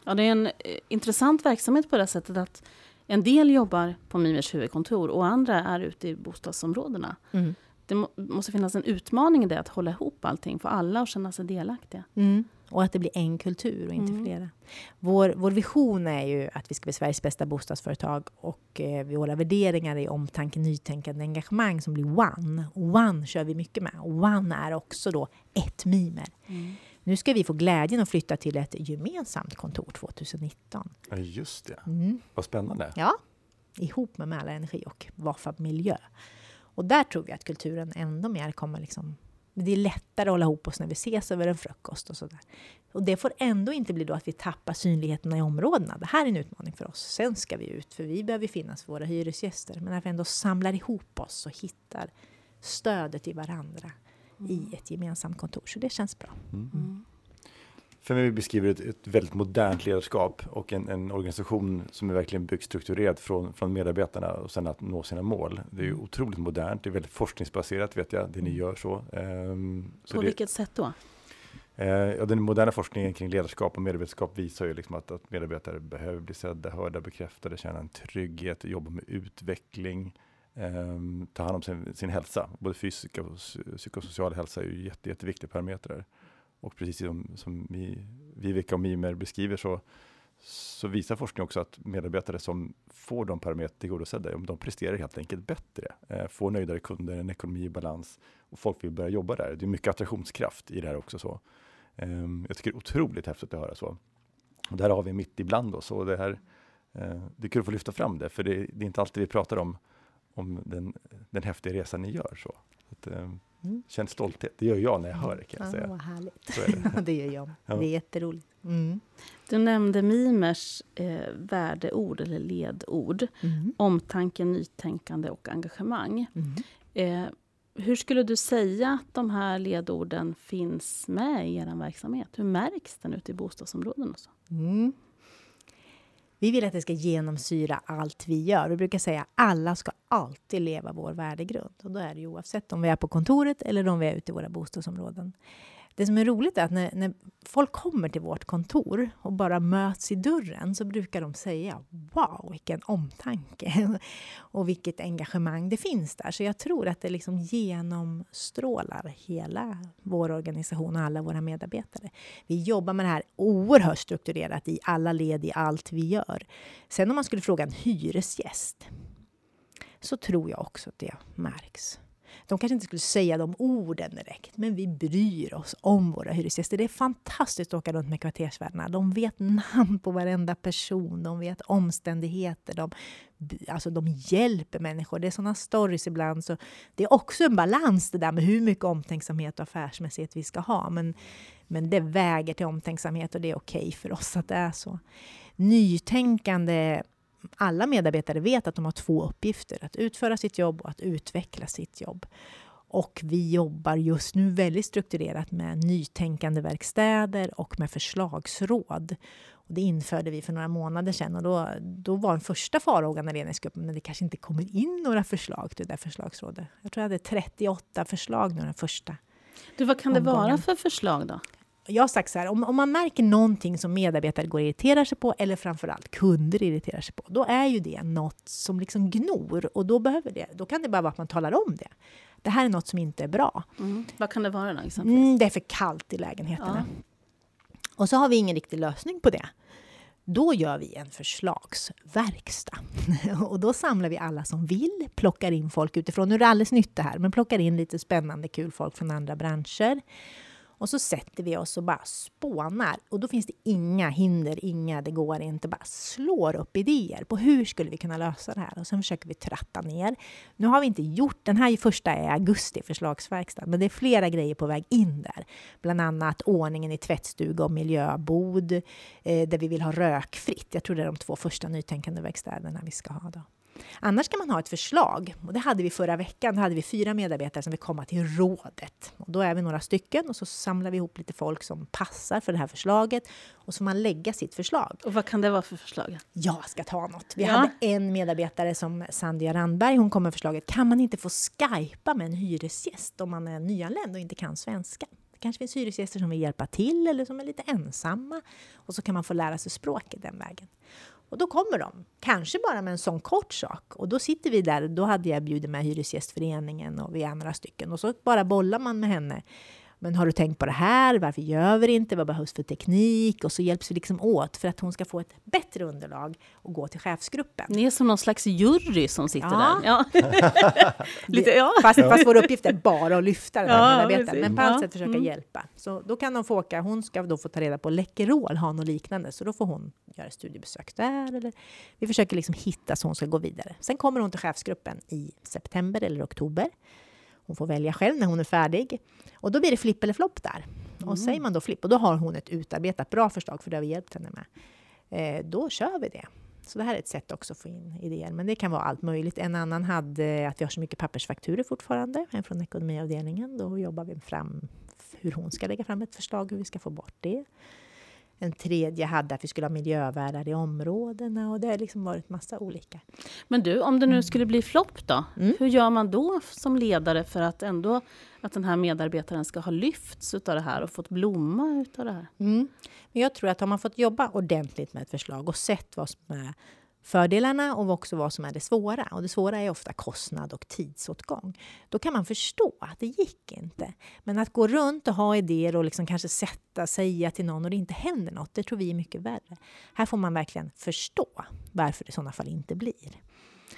Ja, det är en eh, intressant verksamhet på det sättet att en del jobbar på Mimers huvudkontor och andra är ute i bostadsområdena. Mm. Det må, måste finnas en utmaning i det, att hålla ihop allting, få alla att känna sig delaktiga. Och att det blir en kultur och inte mm. flera. Vår, vår vision är ju att vi ska bli Sveriges bästa bostadsföretag och eh, våra värderingar är omtanke, nytänkande, engagemang som blir One. One kör vi mycket med. One är också då ett Mimer. Mm. Nu ska vi få glädjen att flytta till ett gemensamt kontor 2019. Ja, just det. Mm. Vad spännande. Ja, ihop med Mälarenergi och Vafab Miljö. Och där tror vi att kulturen ändå mer kommer liksom det är lättare att hålla ihop oss när vi ses över en frukost och sådär. Och det får ändå inte bli då att vi tappar synligheterna i områdena. Det här är en utmaning för oss. Sen ska vi ut, för vi behöver finnas för våra hyresgäster. Men att vi ändå samlar ihop oss och hittar stödet i varandra mm. i ett gemensamt kontor. Så det känns bra. Mm. För mig beskriver ett, ett väldigt modernt ledarskap och en, en, organisation som är verkligen byggt strukturerat från, från medarbetarna och sen att nå sina mål. Det är ju mm. otroligt modernt, det är väldigt forskningsbaserat vet jag, det ni mm. gör så. Um, så På det, vilket sätt då? Uh, ja, den moderna forskningen kring ledarskap och medarbetarskap visar ju liksom att, att medarbetare behöver bli sedda, hörda, bekräftade, känna en trygghet, jobba med utveckling, um, ta hand om sin, sin hälsa. Både fysisk och psykosocial hälsa är ju jätte, jätteviktiga parametrar. Och precis som, som vi, Viveka och Mimer beskriver så, så visar forskning också att medarbetare som får de parametrar tillgodosedda, de presterar helt enkelt bättre, eh, får nöjdare kunder, en ekonomi i balans och folk vill börja jobba där. Det är mycket attraktionskraft i det här också. Så. Eh, jag tycker det är otroligt häftigt att höra så. Och det här har vi mitt ibland oss och det här, eh, det är kul att få lyfta fram det, för det, det är inte alltid vi pratar om, om den, den häftiga resan ni gör. Så. Att, eh, Mm. Känner stolthet, det gör jag när jag hör det kan jag säga. Vad härligt. det. det gör jag. Ja. Det är jätteroligt. Mm. Du nämnde Mimers eh, värdeord, eller ledord. Mm. Omtanke, nytänkande och engagemang. Mm. Eh, hur skulle du säga att de här ledorden finns med i er verksamhet? Hur märks den ute i bostadsområden? Och så? Mm. Vi vill att det ska genomsyra allt vi gör. Vi brukar säga att alla ska alltid leva vår värdegrund. Och då är det ju oavsett om vi är på kontoret eller om vi är ute i våra bostadsområden. Det som är roligt är att när, när, folk kommer till vårt kontor och bara möts i dörren så brukar de säga Wow, vilken omtanke och vilket engagemang det finns där. Så jag tror att det liksom genomstrålar hela vår organisation och alla våra medarbetare. Vi jobbar med det här oerhört strukturerat i alla led i allt vi gör. Sen om man skulle fråga en hyresgäst så tror jag också att det märks. De kanske inte skulle säga de orden direkt, men vi bryr oss om våra hyresgäster. Det är fantastiskt att åka runt med kvartersvärdarna. De vet namn på varenda person, de vet omständigheter, de, alltså de hjälper människor. Det är sådana stories ibland. Så det är också en balans det där med hur mycket omtänksamhet och affärsmässighet vi ska ha. Men, men det väger till omtänksamhet och det är okej okay för oss att det är så. Nytänkande alla medarbetare vet att de har två uppgifter. Att utföra sitt jobb och att utveckla sitt jobb. Och vi jobbar just nu väldigt strukturerat med nytänkande verkstäder och med förslagsråd. Och det införde vi för några månader sedan och då, då var en första farhågan i ledningsgruppen men det kanske inte kommer in några förslag till det där förslagsrådet. Jag tror jag hade 38 förslag nu den första du, Vad kan det omgången. vara för förslag då? Jag har sagt så här, om, om man märker någonting som medarbetare går och irriterar sig på, eller framförallt kunder irriterar sig på, då är ju det något som liksom gnor. Och då, behöver det, då kan det bara vara att man talar om det. Det här är något som inte är bra. Mm. Vad kan det vara då? Exempelvis? Mm, det är för kallt i lägenheterna. Ja. Och så har vi ingen riktig lösning på det. Då gör vi en förslagsverkstad. Och då samlar vi alla som vill, plockar in folk utifrån. Nu är det alldeles nytt det här, men plockar in lite spännande, kul folk från andra branscher. Och så sätter vi oss och bara spånar. Och då finns det inga hinder, inga det går inte. Bara slår upp idéer på hur skulle vi kunna lösa det här. Och sen försöker vi tratta ner. Nu har vi inte gjort, den här första är augusti, förslagsverkstad, men det är flera grejer på väg in där. Bland annat ordningen i tvättstuga och miljöbod, eh, där vi vill ha rökfritt. Jag tror det är de två första nytänkande verkstäderna vi ska ha då. Annars kan man ha ett förslag. Och det hade vi förra veckan. Då hade vi fyra medarbetare som vill komma till rådet. Och då är vi några stycken och så samlar vi ihop lite folk som passar för det här förslaget. Och så får man lägga sitt förslag. Och vad kan det vara för förslag? Jag ska ta något. Vi ja. hade en medarbetare som Sandra Randberg. Hon kom med förslaget. Kan man inte få skypa med en hyresgäst om man är nyanländ och inte kan svenska? Det kanske finns hyresgäster som vill hjälpa till eller som är lite ensamma. Och så kan man få lära sig språket den vägen. Och då kommer de, kanske bara med en sån kort sak. Och då sitter vi där, då hade jag bjudit med Hyresgästföreningen och vi är stycken. Och så bara bollar man med henne. Men har du tänkt på det här? Varför gör vi det inte? Vad behövs för teknik? Och så hjälps vi liksom åt för att hon ska få ett bättre underlag och gå till chefsgruppen. Ni är som någon slags jury som sitter ja. där. Ja. Lite, ja. Fast, fast vår uppgift är bara att lyfta den här ja, medarbetaren, men på allt sätt försöka mm. hjälpa. Så då kan de få åka, hon ska då få ta reda på Läkerol, ha något liknande, så då får hon göra studiebesök där. Eller, vi försöker liksom hitta så hon ska gå vidare. Sen kommer hon till chefsgruppen i september eller oktober. Hon får välja själv när hon är färdig. Och då blir det flipp eller flopp där. Mm. Och säger man då flipp, och då har hon ett utarbetat bra förslag, för det har vi hjälpt henne med. Eh, då kör vi det. Så det här är ett sätt också att få in idéer. Men det kan vara allt möjligt. En annan hade att vi har så mycket pappersfakturer fortfarande, en från ekonomiavdelningen. Då jobbar vi fram hur hon ska lägga fram ett förslag, hur vi ska få bort det. En tredje hade att vi skulle ha miljövärdar i områdena och det har liksom varit massa olika. Men du, om det nu mm. skulle bli flopp då? Mm. Hur gör man då som ledare för att ändå att den här medarbetaren ska ha lyfts av det här och fått blomma av det här? Mm. Men jag tror att har man fått jobba ordentligt med ett förslag och sett vad som är fördelarna och också vad som är det svåra. Och det svåra är ofta kostnad och tidsåtgång. Då kan man förstå att det gick inte. Men att gå runt och ha idéer och liksom kanske sätta, säga till någon och det inte händer något, det tror vi är mycket värre. Här får man verkligen förstå varför det i sådana fall inte blir.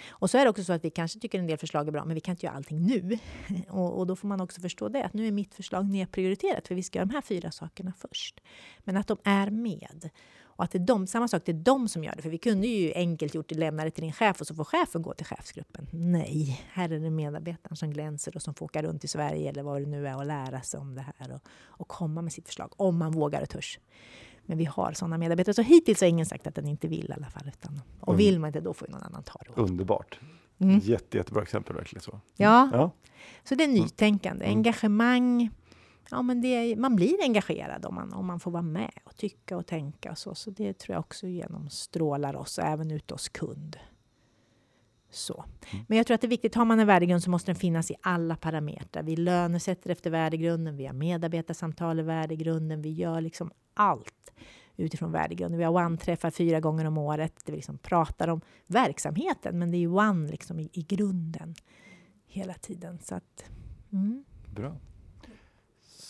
Och så är det också så att vi kanske tycker en del förslag är bra, men vi kan inte göra allting nu. Och, och, då får man också förstå det, att nu är mitt förslag nedprioriterat, för vi ska göra de här fyra sakerna först. Men att de är med. Och att det är de, samma sak, det är de som gör det. För vi kunde ju enkelt gjort det, lämna det till din chef och så får chefen gå till chefsgruppen. Nej, här är det medarbetaren som glänser och som får åka runt i Sverige eller vad det nu är och lära sig om det här och, och komma med sitt förslag, om man vågar och törs. Men vi har sådana medarbetare. Så hittills har ingen sagt att den inte vill i alla fall. Utan, och mm. vill man inte, då får någon annan ta det. Underbart. Mm. Jätte, jättebra exempel verkligen. Så. Ja. ja. så det är nytänkande, mm. engagemang ja, men det, man blir engagerad om man, om man får vara med och tycka och tänka och så. Så det tror jag också genomstrålar oss, även ut oss kund. Så. Mm. Men jag tror att det är viktigt, har man en värdegrund så måste den finnas i alla parametrar. Vi lönesätter efter värdegrunden, vi har medarbetarsamtal i värdegrunden, vi gör liksom allt utifrån värdegrunden. Vi har one-träffar fyra gånger om året där vi liksom pratar om verksamheten, men det är ju one liksom i, i grunden hela tiden. Så att, mm. Bra.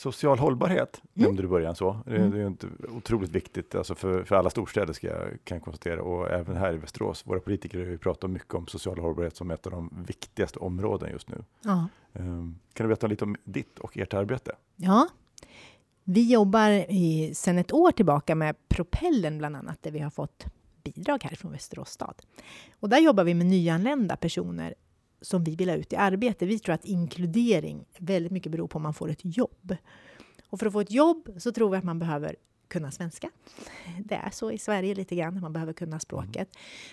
Social hållbarhet mm. nämnde du i början så. Det, mm. det är inte otroligt viktigt alltså för, för alla storstäder ska jag, kan konstatera och även här i Västerås. Våra politiker har ju pratat mycket om social hållbarhet som ett av de viktigaste områden just nu. Ja. Um, kan du berätta lite om ditt och ert arbete? Ja, vi jobbar i, sedan ett år tillbaka med Propellen bland annat, där vi har fått bidrag härifrån Västerås stad. Och där jobbar vi med nyanlända personer som vi vill ha ut i arbete. Vi tror att inkludering väldigt mycket beror på om man får ett jobb. Och för att få ett jobb så tror vi att man behöver kunna svenska. Det är så i Sverige lite grann, man behöver kunna språket.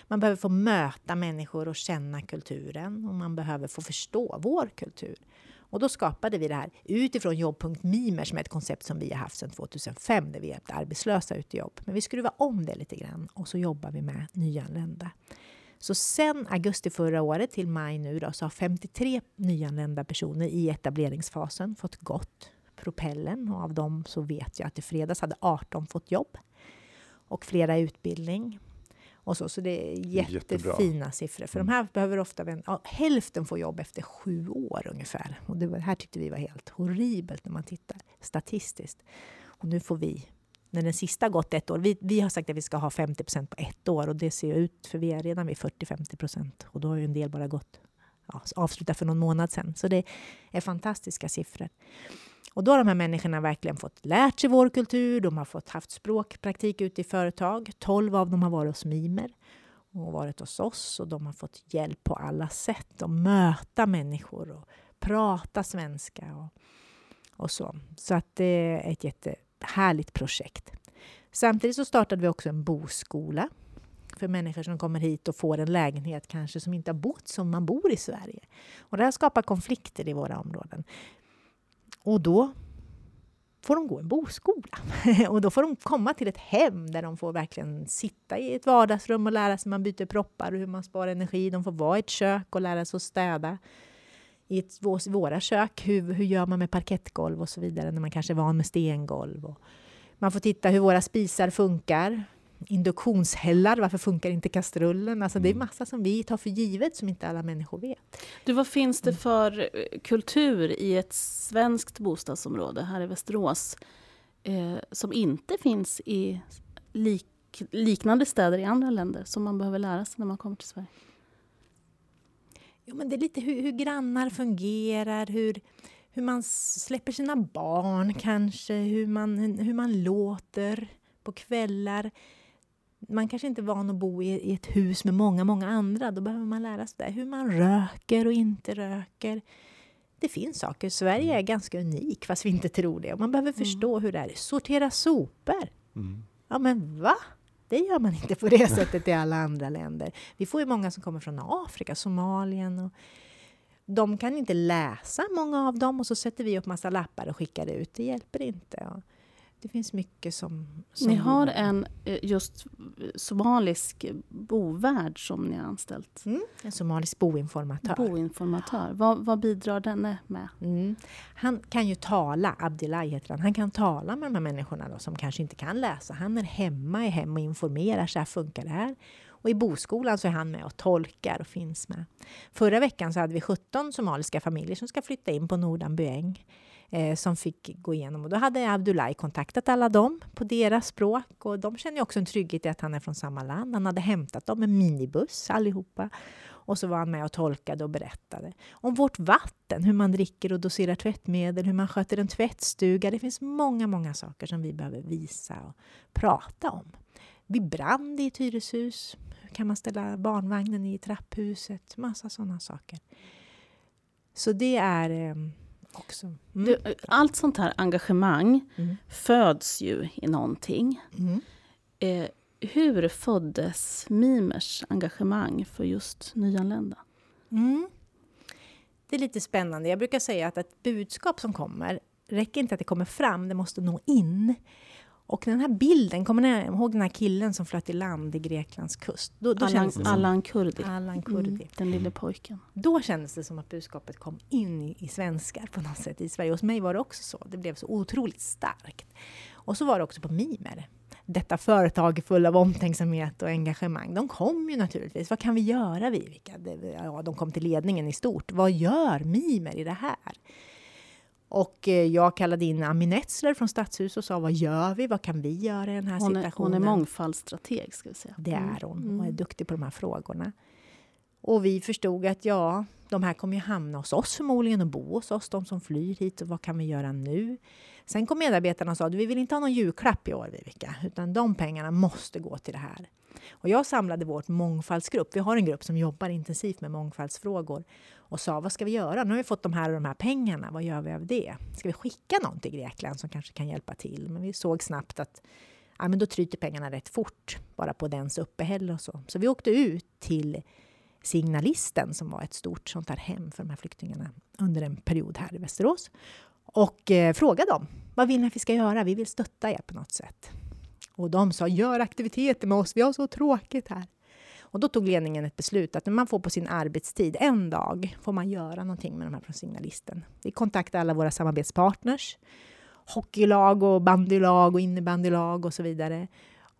Man behöver få möta människor och känna kulturen och man behöver få förstå vår kultur. Och då skapade vi det här utifrån jobb.mimer som är ett koncept som vi har haft sedan 2005 där vi hjälpt arbetslösa ut i jobb. Men vi skruvar om det lite grann och så jobbar vi med nyanlända. Så sen augusti förra året till maj nu då, så har 53 nyanlända personer i etableringsfasen fått gått propellen och av dem så vet jag att i fredags hade 18 fått jobb och flera utbildning. Och så, så det är Jättebra. jättefina siffror. För de här behöver ofta, ja, hälften får jobb efter sju år ungefär. Och det var- här tyckte vi var helt horribelt när man tittar statistiskt. Och nu får vi, när den sista gått ett år, vi, vi har sagt att vi ska ha 50% på ett år och det ser ju ut, för vi är redan vid 40-50% och då har ju en del bara gått, ja, avslutat för någon månad sedan. Så det är fantastiska siffror. Och då har de här människorna verkligen fått lärt sig vår kultur, de har fått haft språkpraktik ute i företag. 12 av dem har varit hos Mimer och varit hos oss och de har fått hjälp på alla sätt att möta människor och prata svenska och, och så. Så att det är ett jätte... Härligt projekt. Samtidigt så startade vi också en boskola för människor som kommer hit och får en lägenhet kanske som inte har bott som man bor i Sverige. Och det här skapar konflikter i våra områden. Och då får de gå en boskola. och då får de komma till ett hem där de får verkligen sitta i ett vardagsrum och lära sig hur man byter proppar och hur man sparar energi. De får vara i ett kök och lära sig att städa i ett, vå- våra kök. Hur, hur gör man med parkettgolv och så vidare när man kanske är van med stengolv. Och man får titta hur våra spisar funkar. Induktionshällar, varför funkar inte kastrullen? Alltså det är massa som vi tar för givet som inte alla människor vet. Du, vad finns det för eh, kultur i ett svenskt bostadsområde här i Västerås eh, som inte finns i lik, liknande städer i andra länder som man behöver lära sig när man kommer till Sverige? Jo, men det är lite hur, hur grannar fungerar, hur, hur man släpper sina barn kanske, hur man, hur man låter på kvällar. Man kanske inte är van att bo i, i ett hus med många, många andra. Då behöver man lära sig det. hur man röker och inte röker. Det finns saker. Sverige är ganska unik, fast vi inte tror det. Och man behöver förstå hur det är. Sortera sopor. Mm. Ja, men va? Det gör man inte på det sättet i alla andra länder. Vi får ju många som kommer från Afrika, Somalien. Och de kan inte läsa, många av dem, och så sätter vi upp massa lappar och skickar ut. Det hjälper inte. Det finns mycket som... som Ni har en eh, just somalisk bovärd som ni har anställt. Mm, en somalisk boinformatör. Boinformatör. Vad, vad bidrar denne med? Mm. Han kan ju tala, Abdillah heter han, han kan tala med de här människorna då, som kanske inte kan läsa. Han är hemma i hem och informerar, så här funkar det här. Och i boskolan så är han med och tolkar och finns med. Förra veckan så hade vi 17 somaliska familjer som ska flytta in på Nordanbyäng eh, som fick gå igenom. Och då hade Abdullahi kontaktat alla dem på deras språk och de känner ju också en trygghet i att han är från samma land. Han hade hämtat dem med minibuss allihopa. Och så var han med och tolkade och berättade om vårt vatten, hur man dricker och doserar tvättmedel, hur man sköter en tvättstuga. Det finns många, många saker som vi behöver visa och prata om. Vid brand i ett hyreshus, hur kan man ställa barnvagnen i trapphuset? Massa sådana saker. Så det är eh, också... Mm. Du, allt sånt här engagemang Mm. föds ju i någonting. Mm. Eh, hur föddes Mimers engagemang för just nyanlända? Mm. Det är lite spännande. Jag brukar säga att ett budskap som kommer, räcker inte att det kommer fram, det måste nå in. Och den här bilden, kommer ni ihåg den här killen som flöt i land i Greklands kust? Då, då Allan, som, Allan Kurdi. Allan Kurdi. Mm, den lille pojken. Då kändes det som att budskapet kom in i, i svenskar på något sätt i Sverige. Hos mig var det också så. Det blev så otroligt starkt. Och så var det också på Mimer. Detta företag full av omtänksamhet och engagemang. De kom ju naturligtvis. Vad kan vi göra Vivica? Ja, de kom till ledningen i stort. Vad gör Mimer i det här? Och eh, jag kallade in Ami Netzler från Stadshuset och sa vad gör vi? Vad kan vi göra i den här Hon är, situationen? hon är mångfaldsstrateg, ska vi säga. Det är hon och är Mm. duktig på de här frågorna. Och vi förstod att ja, de här kommer ju hamna hos oss förmodligen och bo hos oss, de som flyr hit. Och vad kan vi göra nu? Sen kom medarbetarna och sa att vi vill inte ha någon julklapp i år, Vivica, utan de pengarna måste gå till det här. Och jag samlade vårt mångfaldsgrupp. Vi har en grupp som jobbar intensivt med mångfaldsfrågor och sa vad ska vi göra? Nu har vi fått de här och de här pengarna. Vad gör vi av det? Ska vi skicka någon till Grekland som kanske kan hjälpa till? Men vi såg snabbt att ja, men då tryter pengarna rätt fort bara på dens uppehälle och så. Så vi åkte ut till Signalisten som var ett stort sånt här hem för de här flyktingarna under en period här i Västerås och eh, frågade dem vad vill ni att vi ska göra? Vi vill stötta er på något sätt. Och de sa gör aktiviteter med oss, vi har så tråkigt här. Och då tog ledningen ett beslut att när man får på sin arbetstid, en dag, får man göra någonting med de här från Signalisten. Vi kontaktade alla våra samarbetspartners, hockeylag och bandylag och innebandylag och så vidare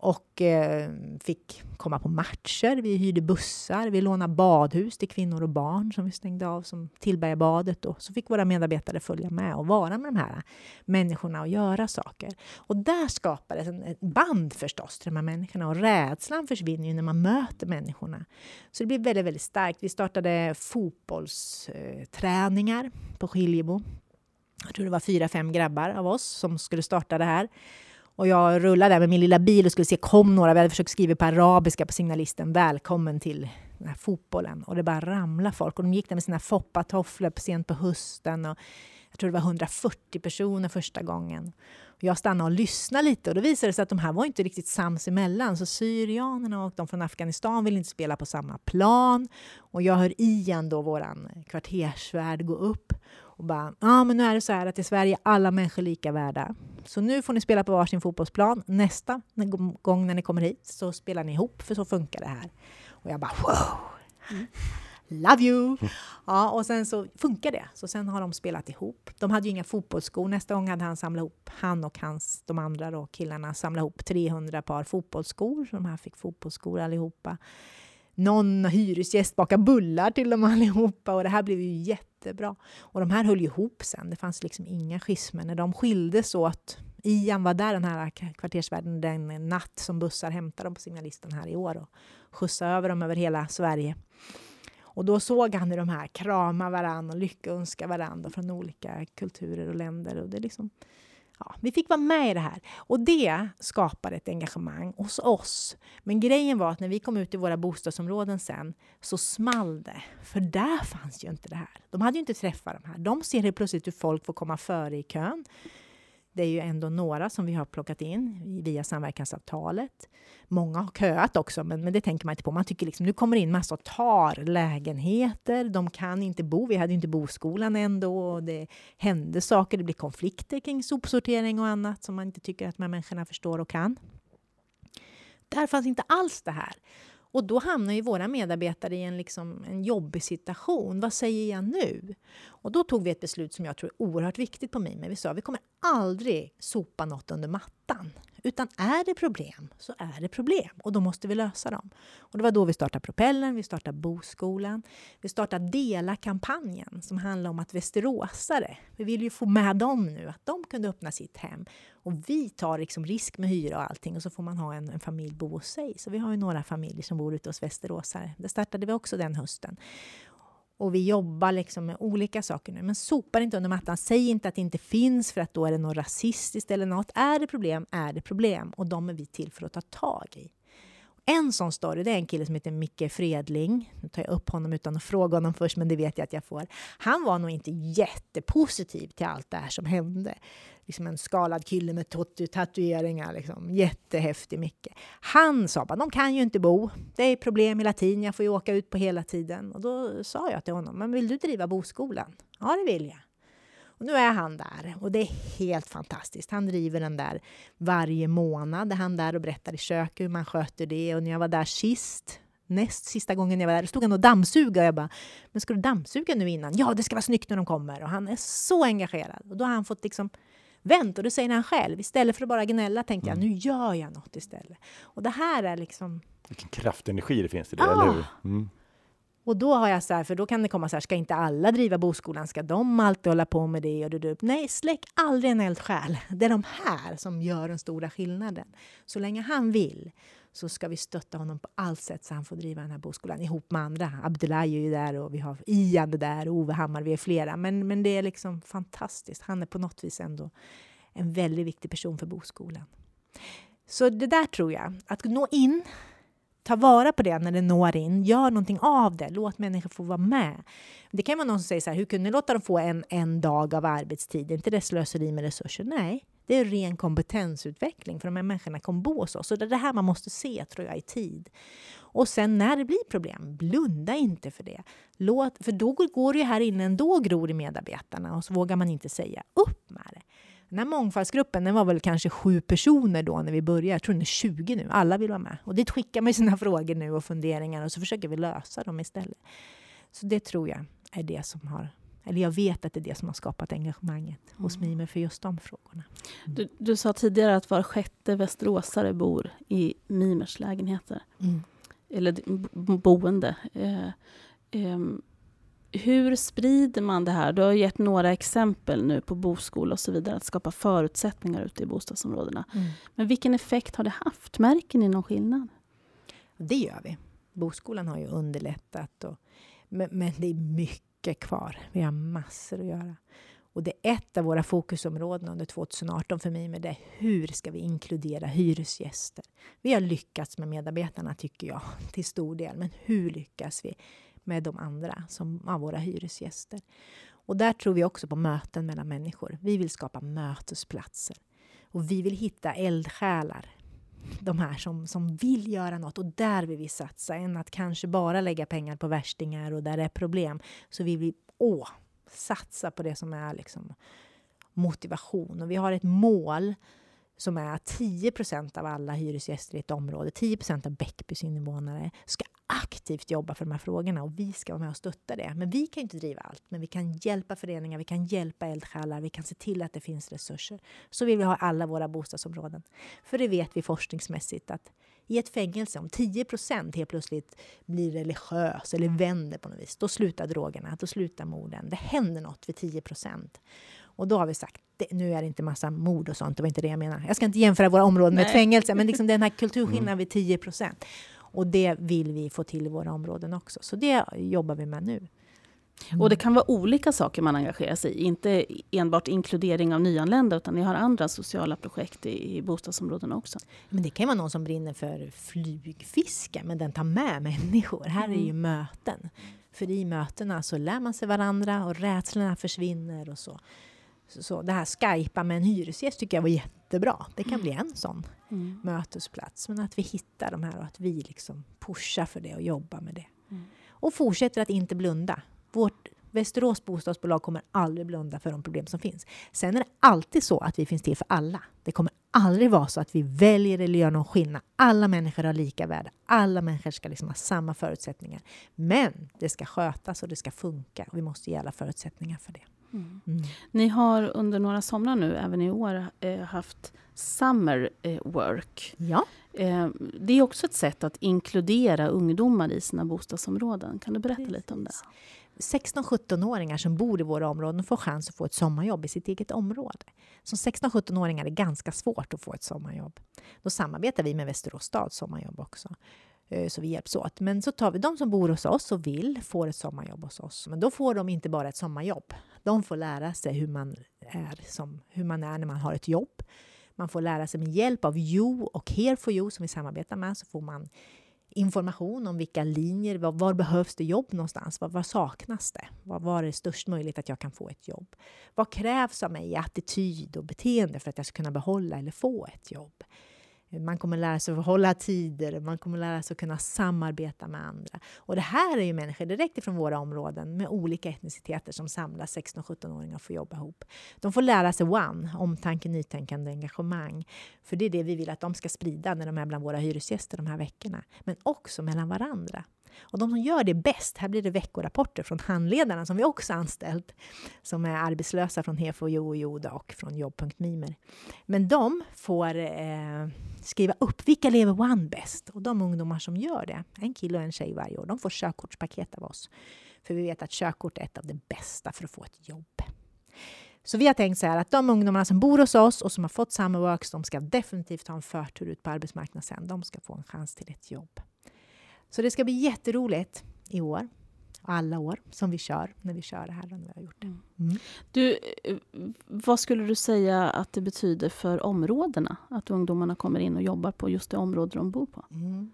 och eh, fick komma på matcher. Vi hyrde bussar, vi lånade badhus till kvinnor och barn som vi stängde av som Tillbergabadet. Och Så fick våra medarbetare följa med och vara med de här människorna och göra saker. Och där skapades ett band förstås till de här människorna och rädslan försvinner ju när man möter människorna. Så det blev väldigt, väldigt starkt. Vi startade fotbollsträningar på Skiljebo. Jag tror det var fyra, fem grabbar av oss som skulle starta det här. Och jag rullade där med min lilla bil och skulle se kom några. Vi hade försökt skriva på arabiska på signalisten. Välkommen till den här fotbollen. Och det bara ramlade folk. Och de gick där med sina foppatofflor sent på hösten. Och jag tror det var 140 personer första gången. Och jag stannade och lyssnade lite och då visade det sig att de här var inte riktigt sams emellan. Så syrianerna och de från Afghanistan ville inte spela på samma plan. Och jag hör Ian, då, våran kvartersvärd, gå upp och bara, ja ah, men nu är det så här att i Sverige alla människor lika värda. Så nu får ni spela på varsin fotbollsplan. Nästa gång när ni kommer hit så spelar ni ihop, för så funkar det här. Och jag bara wow! Mm. Love you! Ja, och sen så funkar det. Så sen har de spelat ihop. De hade ju inga fotbollsskor. Nästa gång hade han samlat ihop, han och hans, de andra då, killarna samlat ihop 300 par fotbollsskor. Så de här fick fotbollsskor allihopa. Någon hyresgäst bakade bullar till dem allihopa och det här blev ju jättebra. Och de här höll ju ihop sen. Det fanns liksom inga schismer. När de skildes åt Ian var där, den här kvartersvärden, den natt som bussar hämtade dem på signalisten här i år och skjutsade över dem över hela Sverige. Och då såg han hur de här kramar varandra och lyckönskar varandra från olika kulturer och länder. Och det liksom, ja, vi fick vara med i det här. Och det skapade ett engagemang hos oss. Men grejen var att när vi kom ut i våra bostadsområden sen så small det. För där fanns ju inte det här. De hade ju inte träffat de här. De ser helt plötsligt hur folk får komma före i kön. Det är ju ändå några som vi har plockat in via samverkansavtalet. Många har köat också, men, men det tänker man inte på. Man tycker liksom, nu kommer in massor och tar lägenheter. De kan inte bo. Vi hade inte boskolan ändå. Och det hände saker. Det blir konflikter kring sopsortering och annat som man inte tycker att de här människorna förstår och kan. Där fanns inte alls det här. Och då hamnar ju våra medarbetare i en, liksom, en jobbig situation. Vad säger jag nu? Och då tog vi ett beslut som jag tror är oerhört viktigt på Mime. Vi sa att vi kommer aldrig sopa något under mattan. Utan är det problem, så är det problem. Och då måste vi lösa dem. Och det var då vi startade Propellen, vi startade Boskolan. Vi startade Dela-kampanjen som handlar om att västeråsare, vi vill ju få med dem nu, att de kunde öppna sitt hem. Och vi tar liksom risk med hyra och allting och så får man ha en, en familj bo hos sig. Så vi har ju några familjer som bor ute hos västeråsare. Det startade vi också den hösten. Och vi jobbar liksom med olika saker nu. Men sopa inte under mattan. Säg inte att det inte finns för att då är det något rasistiskt eller något. Är det problem, är det problem. Och de är vi till för att ta tag i. En sån story, det är en kille som heter Micke Fredling. Nu tar jag upp honom utan att fråga honom först, men det vet jag att jag får. Han var nog inte jättepositiv till allt det här som hände liksom en skalad kille med tatueringar. Liksom. Jättehäftig Micke. Han sa bara, de kan ju inte bo. Det är problem i latin, jag får ju åka ut på hela tiden. Och då sa jag till honom, men vill du driva boskolan? Ja, det vill jag. Och nu är han där och det är helt fantastiskt. Han driver den där varje månad. Han där och berättar i köket hur man sköter det. Och när jag var där sist, näst sista gången jag var där, stod han och dammsuga och jag bara, men ska du dammsuga nu innan? Ja, det ska vara snyggt när de kommer. Och han är så engagerad. Och då har han fått liksom vänt. Och det säger han själv. Istället för att bara gnälla tänkte mm. jag, nu gör jag något istället. Och det här är liksom... Vilken kraftenergi det finns i det, ah. eller hur? Mm. Och då har jag så här, för då kan det komma så här, ska inte alla driva boskolan? Ska de alltid hålla på med det? Och du, du. Nej, släck aldrig en eldsjäl. Det är de här som gör den stora skillnaden. Så länge han vill så ska vi stötta honom på allt sätt så han får driva den här boskolan ihop med andra. Abdullahi är ju där och vi har Ian där och Ove Hammar, vi är flera. Men, men det är liksom fantastiskt. Han är på något vis ändå en väldigt viktig person för boskolan. Så det där tror jag, att nå in, ta vara på det när det når in, gör någonting av det, låt människor få vara med. Det kan vara någon som säger så här, hur kunde ni låta dem få en, en dag av arbetstid? Är inte det slöseri med resurser? Nej, det är ren kompetensutveckling för de här människorna kommer bo hos oss. Och det är det här man måste se, tror jag, i tid. Och sen när det blir problem, blunda inte för det. Låt, för då går det ju här inne ändå gror i medarbetarna och så vågar man inte säga upp med det. Den här mångfaldsgruppen den var väl kanske sju personer då när vi började. Jag tror den är 20 nu. Alla vill vara med. Och dit skickar man sina frågor nu och funderingar och så försöker vi lösa dem istället. Så det tror jag är det som har Eller jag vet att det är det som har skapat engagemanget mm. hos Mimer för just de frågorna. Mm. Du, du, sa tidigare att var sjätte västeråsare bor i Mimers lägenheter. Mm. Eller boende. Eh, eh, hur sprider man det här? Du har gett några exempel nu på boskola och så vidare, att skapa förutsättningar ute i bostadsområdena. Mm. Men vilken effekt har det haft? Märker ni någon skillnad? Det gör vi. Boskolan har ju underlättat, och, men, men det är mycket kvar. Vi har massor att göra. Och det är ett av våra fokusområden under 2018 för mig, med det hur ska vi inkludera hyresgäster? Vi har lyckats med medarbetarna, tycker jag, till stor del. Men hur lyckas vi med de andra, som av våra hyresgäster? Och där tror vi också på möten mellan människor. Vi vill skapa mötesplatser. Och vi vill hitta eldsjälar de här som, som vill göra något och där vill vi satsa, än att kanske bara lägga pengar på värstingar och där det är problem. Så vill vi åh, satsa på det som är liksom motivation. Och vi har ett mål som är att 10% av alla hyresgäster i ett område, 10% av Bäckbys invånare, ska aktivt jobba för de här frågorna och vi ska vara med och stötta det. Men vi kan inte driva allt, men vi kan hjälpa föreningar, vi kan hjälpa eldsjälar, vi kan se till att det finns resurser. Så vill vi ha alla våra bostadsområden. För det vet vi forskningsmässigt att i ett fängelse, om 10% helt plötsligt blir religiös eller vänder på något vis, då slutar drogerna, då slutar morden. Det händer något vid 10% och då har vi sagt, det, nu är det inte massa mord och sånt, det var inte det jag menar. Jag ska inte jämföra våra områden med ett fängelse, men liksom den här kulturskillnaden mm. vid 10 Och det vill vi få till i våra områden också. Så det jobbar vi med nu. Mm. Och det kan vara olika saker man engagerar sig i. Inte enbart inkludering av nyanlända, utan ni har andra sociala projekt i, i bostadsområdena också. Men det kan vara någon som brinner för flugfiske, men den tar med människor. Här är ju mm. möten. För i mötena så lär man sig varandra och rädslorna försvinner och så. Så det här skypa med en hyresgäst tycker jag var jättebra. Det kan mm. bli en sån mm. mötesplats. Men att vi hittar de här och att vi liksom pushar för det och jobbar med det. Mm. Och fortsätter att inte blunda. Vårt Västerås bostadsbolag kommer aldrig blunda för de problem som finns. Sen är det alltid så att vi finns till för alla. Det kommer aldrig vara så att vi väljer eller gör någon skillnad. Alla människor har lika värde. Alla människor ska liksom ha samma förutsättningar. Men det ska skötas och det ska funka. Vi måste ge alla förutsättningar för det. Mm. Ni har under några somrar nu, även i år, eh, haft Summer eh, Work. Ja. Eh, det är också ett sätt att inkludera ungdomar i sina bostadsområden. Kan du berätta Precis. lite om det? 16-17-åringar som bor i våra områden får chans att få ett sommarjobb i sitt eget område. Som 16-17-åringar är det ganska svårt att få ett sommarjobb. Då samarbetar vi med Västerås stads sommarjobb också. Eh, så vi hjälps åt. Men så tar vi de som bor hos oss och vill, får ett sommarjobb hos oss. Men då får de inte bara ett sommarjobb. De får lära sig hur man är, som, hur man är när man har ett jobb. Man får lära sig med hjälp av You och Here for You som vi samarbetar med så får man information om vilka linjer, var, var behövs det jobb någonstans? Var, var saknas det? Var, var är det störst möjligt att jag kan få ett jobb? Vad krävs av mig i attityd och beteende för att jag ska kunna behålla eller få ett jobb? Man kommer lära sig att hålla tider, man kommer lära sig att kunna samarbeta med andra. Och det här är ju människor direkt ifrån våra områden med olika etniciteter som samlas 16-17-åringar och får jobba ihop. De får lära sig one, omtanke, nytänkande, engagemang. För det är det vi vill att de ska sprida när de är bland våra hyresgäster de här veckorna. Men också mellan varandra. Och de som gör det bäst, här blir det veckorapporter från handledarna som vi också anställt, som är arbetslösa från HEFO, Jo och Joda och från jobb.mimer. Men de får eh, skriva upp vilka lever One bäst? Och de ungdomar som gör det, en kille och en tjej varje år, de får körkortspaket av oss. För vi vet att körkort är ett av det bästa för att få ett jobb. Så vi har tänkt så här att de ungdomarna som bor hos oss och som har fått Summerworks, de ska definitivt ha en förtur ut på arbetsmarknaden sen. De ska få en chans till ett jobb. Så det ska bli jätteroligt i år. Alla år som vi kör, när vi kör det här. När vi har gjort det. Mm. Du, eh, vad skulle du säga att det betyder för områdena? Att ungdomarna kommer in och jobbar på just det område de bor på? Mm.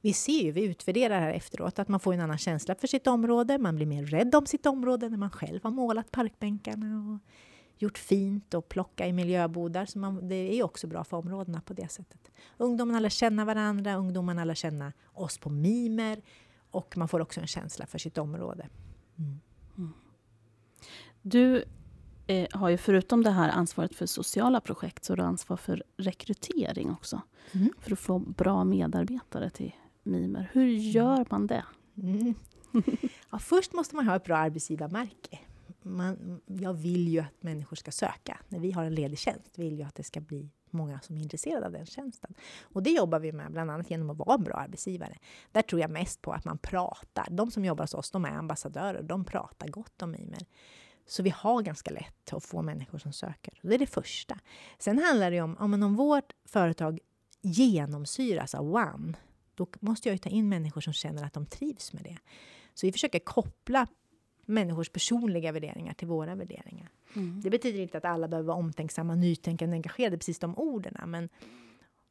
Vi ser ju, vi utvärderar här efteråt, att man får en annan känsla för sitt område. Man blir mer rädd om sitt område när man själv har målat parkbänkarna och gjort fint och plocka i miljöbodar. Så man, det är också bra för områdena på det sättet. Ungdomarna lär känna varandra, ungdomarna lär känna oss på mimer och man får också en känsla för sitt område. Mm. Mm. Du eh, har ju förutom det här ansvaret för sociala projekt så har du ansvar för rekrytering också. Mm. För att få bra medarbetare till mimer. Hur gör man det? Mm. Ja, först måste man ha ett bra arbetsgivarmärke man, jag vill ju att människor ska söka. När vi har en ledig tjänst vill jag att det ska bli många som är intresserade av den tjänsten. Och det jobbar vi med bland annat genom att vara en bra arbetsgivare. Där tror jag mest på att man pratar. De som jobbar hos oss, de är ambassadörer. De pratar gott om Imer. Så vi har ganska lätt att få människor som söker. Det är det första. Sen handlar det om, om, om vårt företag genomsyras av One, då måste jag ju ta in människor som känner att de trivs med det. Så vi försöker koppla människors personliga värderingar till våra värderingar. Mm. Det betyder inte att alla behöver vara omtänksamma, nytänkande, engagerade, precis de orden. Men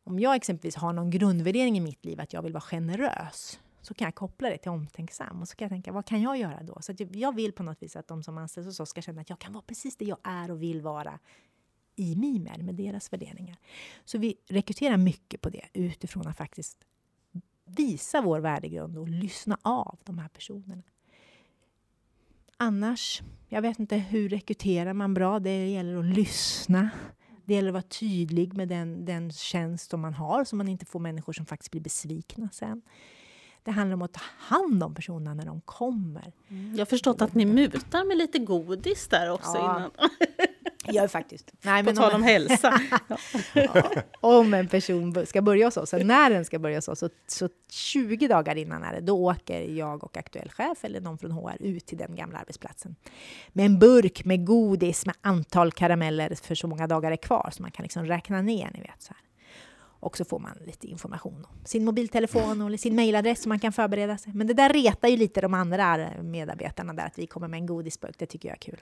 om jag exempelvis har någon grundvärdering i mitt liv, att jag vill vara generös, så kan jag koppla det till omtänksam. Och så kan jag tänka, vad kan jag göra då? Så jag vill på något vis att de som anställs hos oss ska känna att jag kan vara precis det jag är och vill vara i Mimer med deras värderingar. Så vi rekryterar mycket på det utifrån att faktiskt visa vår värdegrund och lyssna av de här personerna. Annars, jag vet inte hur rekryterar man bra? Det gäller att lyssna. Det gäller att vara tydlig med den, den tjänst som man har så man inte får människor som faktiskt blir besvikna sen. Det handlar om att ta hand om personerna när de kommer. Mm. Jag har förstått att ni mutar med lite godis där också ja. innan. Gör faktiskt. Nej, men På tal om, om hälsa. ja, om en person ska börja hos oss, när den ska börja hos oss, så, så 20 dagar innan är det, då åker jag och aktuell chef eller någon från HR ut till den gamla arbetsplatsen. Med en burk med godis med antal karameller för så många dagar är kvar, så man kan liksom räkna ner, ni vet. Så här. Och så får man lite information om sin mobiltelefon och sin mejladress så man kan förbereda sig. Men det där retar ju lite de andra medarbetarna där, att vi kommer med en godisburk. Det tycker jag är kul.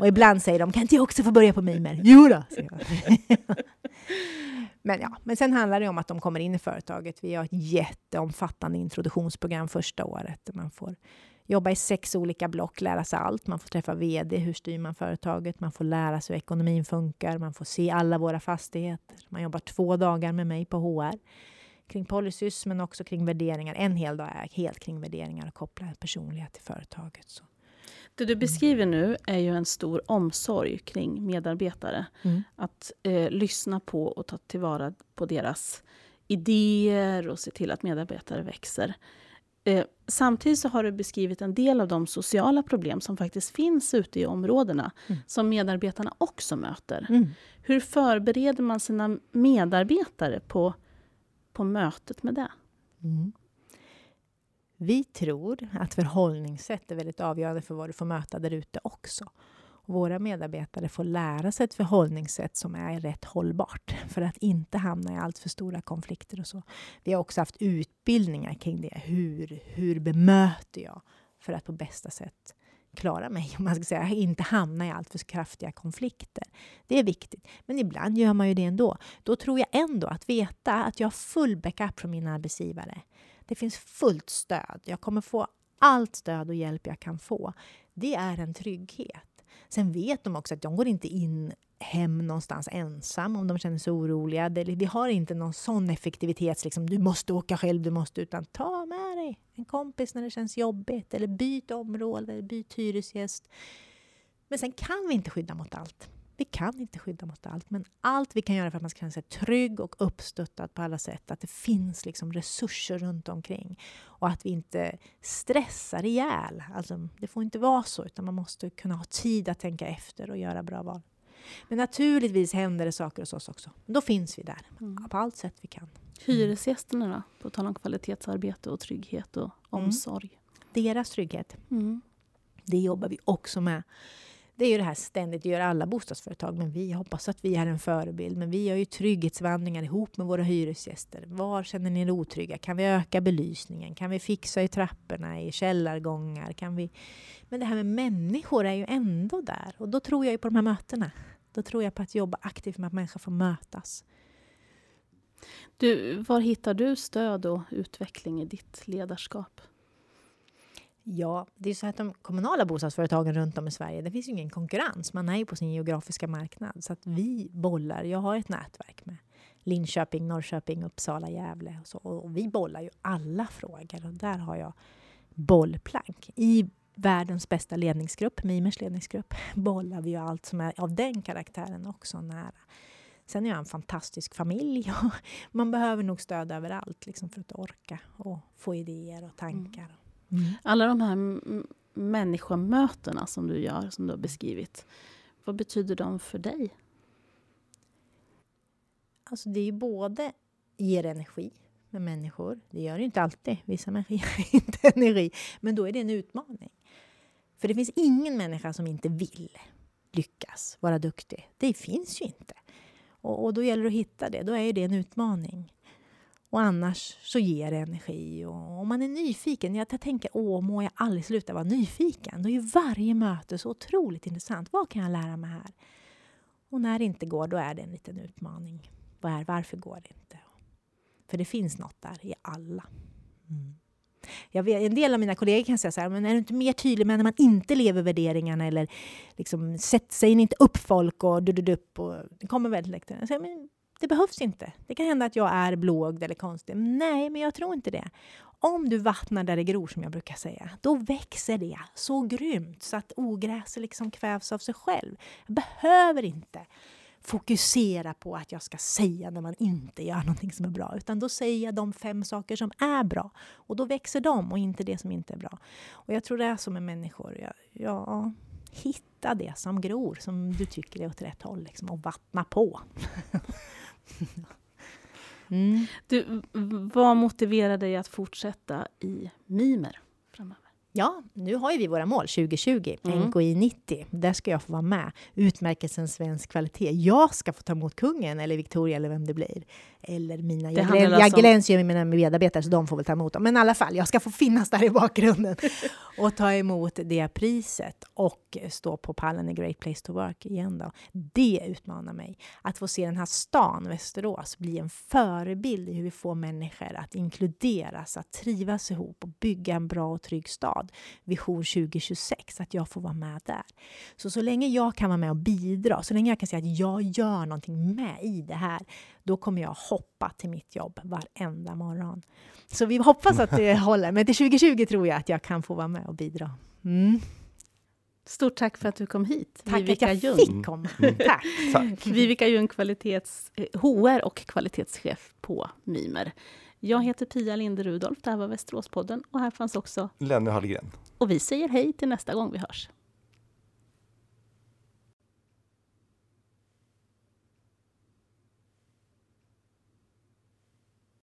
Och ibland säger de, kan inte jag också få börja på Mimer? Jo då, Men, ja, men sen handlar det om att de kommer in i företaget. Vi har ett jätteomfattande introduktionsprogram första året. Man får jobba i sex olika block, lära sig allt. Man får träffa VD, hur styr man företaget? Man får lära sig hur ekonomin funkar. Man får se alla våra fastigheter. Man jobbar två dagar med mig på HR kring policies, men också kring värderingar. En hel dag är helt kring värderingar och koppla personlighet till företaget. Så. Det du beskriver nu är ju en stor omsorg kring medarbetare. Mm. Att eh, lyssna på och ta tillvara på deras idéer och se till att medarbetare växer. Eh, samtidigt så har du beskrivit en del av de sociala problem som faktiskt finns ute i områdena, mm. som medarbetarna också möter. Mm. Hur förbereder man sina medarbetare på, på mötet med det? Mm. Vi tror att förhållningssätt är väldigt avgörande för vad du får möta där ute också våra medarbetare får lära sig ett förhållningssätt som är rätt hållbart för att inte hamna i allt för stora konflikter och så. Vi har också haft utbildningar kring det. Hur, hur bemöter jag för att på bästa sätt klara mig, om man ska säga, inte hamna i allt för kraftiga konflikter. Det är viktigt. Men ibland gör man ju det ändå. Då tror jag ändå att veta att jag har full backup från min arbetsgivare. Det finns fullt stöd. Jag kommer få allt stöd och hjälp jag kan få. Det är en trygghet. Sen vet de också att de går inte in hem någonstans ensam om de känner sig oroliga. vi har inte någon sån effektivitet, liksom, du måste åka själv, du måste, utan ta med dig en kompis när det känns jobbigt, eller byt område, eller byt hyresgäst. Men sen kan vi inte skydda mot allt. Vi kan inte skydda mot allt, men allt vi kan göra för att man ska känna sig trygg och uppstöttad på alla sätt, att det finns liksom resurser runt omkring och att vi inte stressar ihjäl. Alltså, det får inte vara så, utan man måste kunna ha tid att tänka efter och göra bra val. Men naturligtvis händer det saker hos oss också. Då finns vi där, mm. på allt sätt vi kan. Hyresgästerna då? På tal om kvalitetsarbete och trygghet och mm. omsorg. Mm. Deras trygghet. Mm. Det jobbar vi också med det är ju det här ständigt, det gör alla bostadsföretag, men vi hoppas att vi är en förebild. Men vi gör ju trygghetsvandringar ihop med våra hyresgäster. Var känner ni er otrygga? Kan vi öka belysningen? Kan vi fixa i trapporna, i källargångar? Kan vi... Men det här med människor är ju ändå där. Och då tror jag ju på de här mötena. Då tror jag på att jobba aktivt med att människor får mötas. Du, var hittar du stöd och utveckling i ditt ledarskap? Ja, det är så att de kommunala bostadsföretagen runt om i Sverige, det finns ju ingen konkurrens. Man är ju på sin geografiska marknad. Så att vi bollar, jag har ett nätverk med Linköping, Norrköping, Uppsala, Gävle och så. Och vi bollar ju alla frågor och där har jag bollplank. I världens bästa ledningsgrupp, Mimers ledningsgrupp, bollar vi ju allt som är av den karaktären också nära. Sen är jag en fantastisk familj och man behöver nog stöd överallt liksom för att orka och få idéer och tankar. Mm. Mm. Alla de här människomötena som du gör, som du har beskrivit, vad betyder de för dig? Alltså det är ju både ger energi med människor. Det gör det inte alltid. Vissa människor ger inte energi. Men då är det en utmaning. För det finns ingen människa som inte vill lyckas, vara duktig. Det finns ju inte. Och, och då gäller det att hitta det. Då är det en utmaning. Och annars så ger det energi. Och om man är nyfiken, jag tänker åh, må jag aldrig sluta vara nyfiken. Då är ju varje möte så otroligt intressant. Vad kan jag lära mig här? Och när det inte går, då är det en liten utmaning. Var, varför går det inte? För det finns något där i alla. Mm. Jag vet, en del av mina kollegor kan säga så här, men är du inte mer tydlig med när man inte lever värderingarna eller liksom, säger inte upp folk och dududupp och det kommer väldigt lätt. men det behövs inte. Det kan hända att jag är blåögd eller konstig. Nej, men jag tror inte det. Om du vattnar där det gror, som jag brukar säga, då växer det så grymt så att ogräset liksom kvävs av sig själv. Jag behöver inte fokusera på att jag ska säga när man inte gör någonting som är bra. Utan då säger jag de fem saker som är bra. Och då växer de och inte det som inte är bra. Och jag tror det är så med människor. Ja, ja hitta det som gror, som du tycker är åt rätt håll. Liksom, och vattna på. mm. du, vad motiverar dig att fortsätta i mimer framöver? Ja, nu har ju vi våra mål 2020, mm. NKI 90. Där ska jag få vara med. Utmärkelsen svensk kvalitet. Jag ska få ta emot kungen, eller Victoria, eller vem det blir. Eller mina... Det jag, glän, jag glänser ju med mina medarbetare, så de får väl ta emot dem. Men i alla fall, jag ska få finnas där i bakgrunden och ta emot det priset och stå på pallen i Great Place to Work igen. Då. Det utmanar mig. Att få se den här stan, Västerås, bli en förebild i hur vi får människor att inkluderas, att trivas ihop och bygga en bra och trygg stad. Vision 2026, att jag får vara med där. Så så länge jag kan vara med och bidra, så länge jag kan säga att jag gör någonting med i det här, då kommer jag hoppa till mitt jobb varenda morgon. Så vi hoppas att det håller, men till 2020 tror jag att jag kan få vara med och bidra. Mm. Stort tack för att du kom hit. Tack Vivica att jag Jung. fick komma. Mm. Tack. tack. Vivica Ljung, kvalitets, HR eh, och kvalitetschef på Mimer. Jag heter Pia Linde Rudolf, det här var Västeråspodden och här fanns också Lenny Hallgren. Och vi säger hej till nästa gång vi hörs.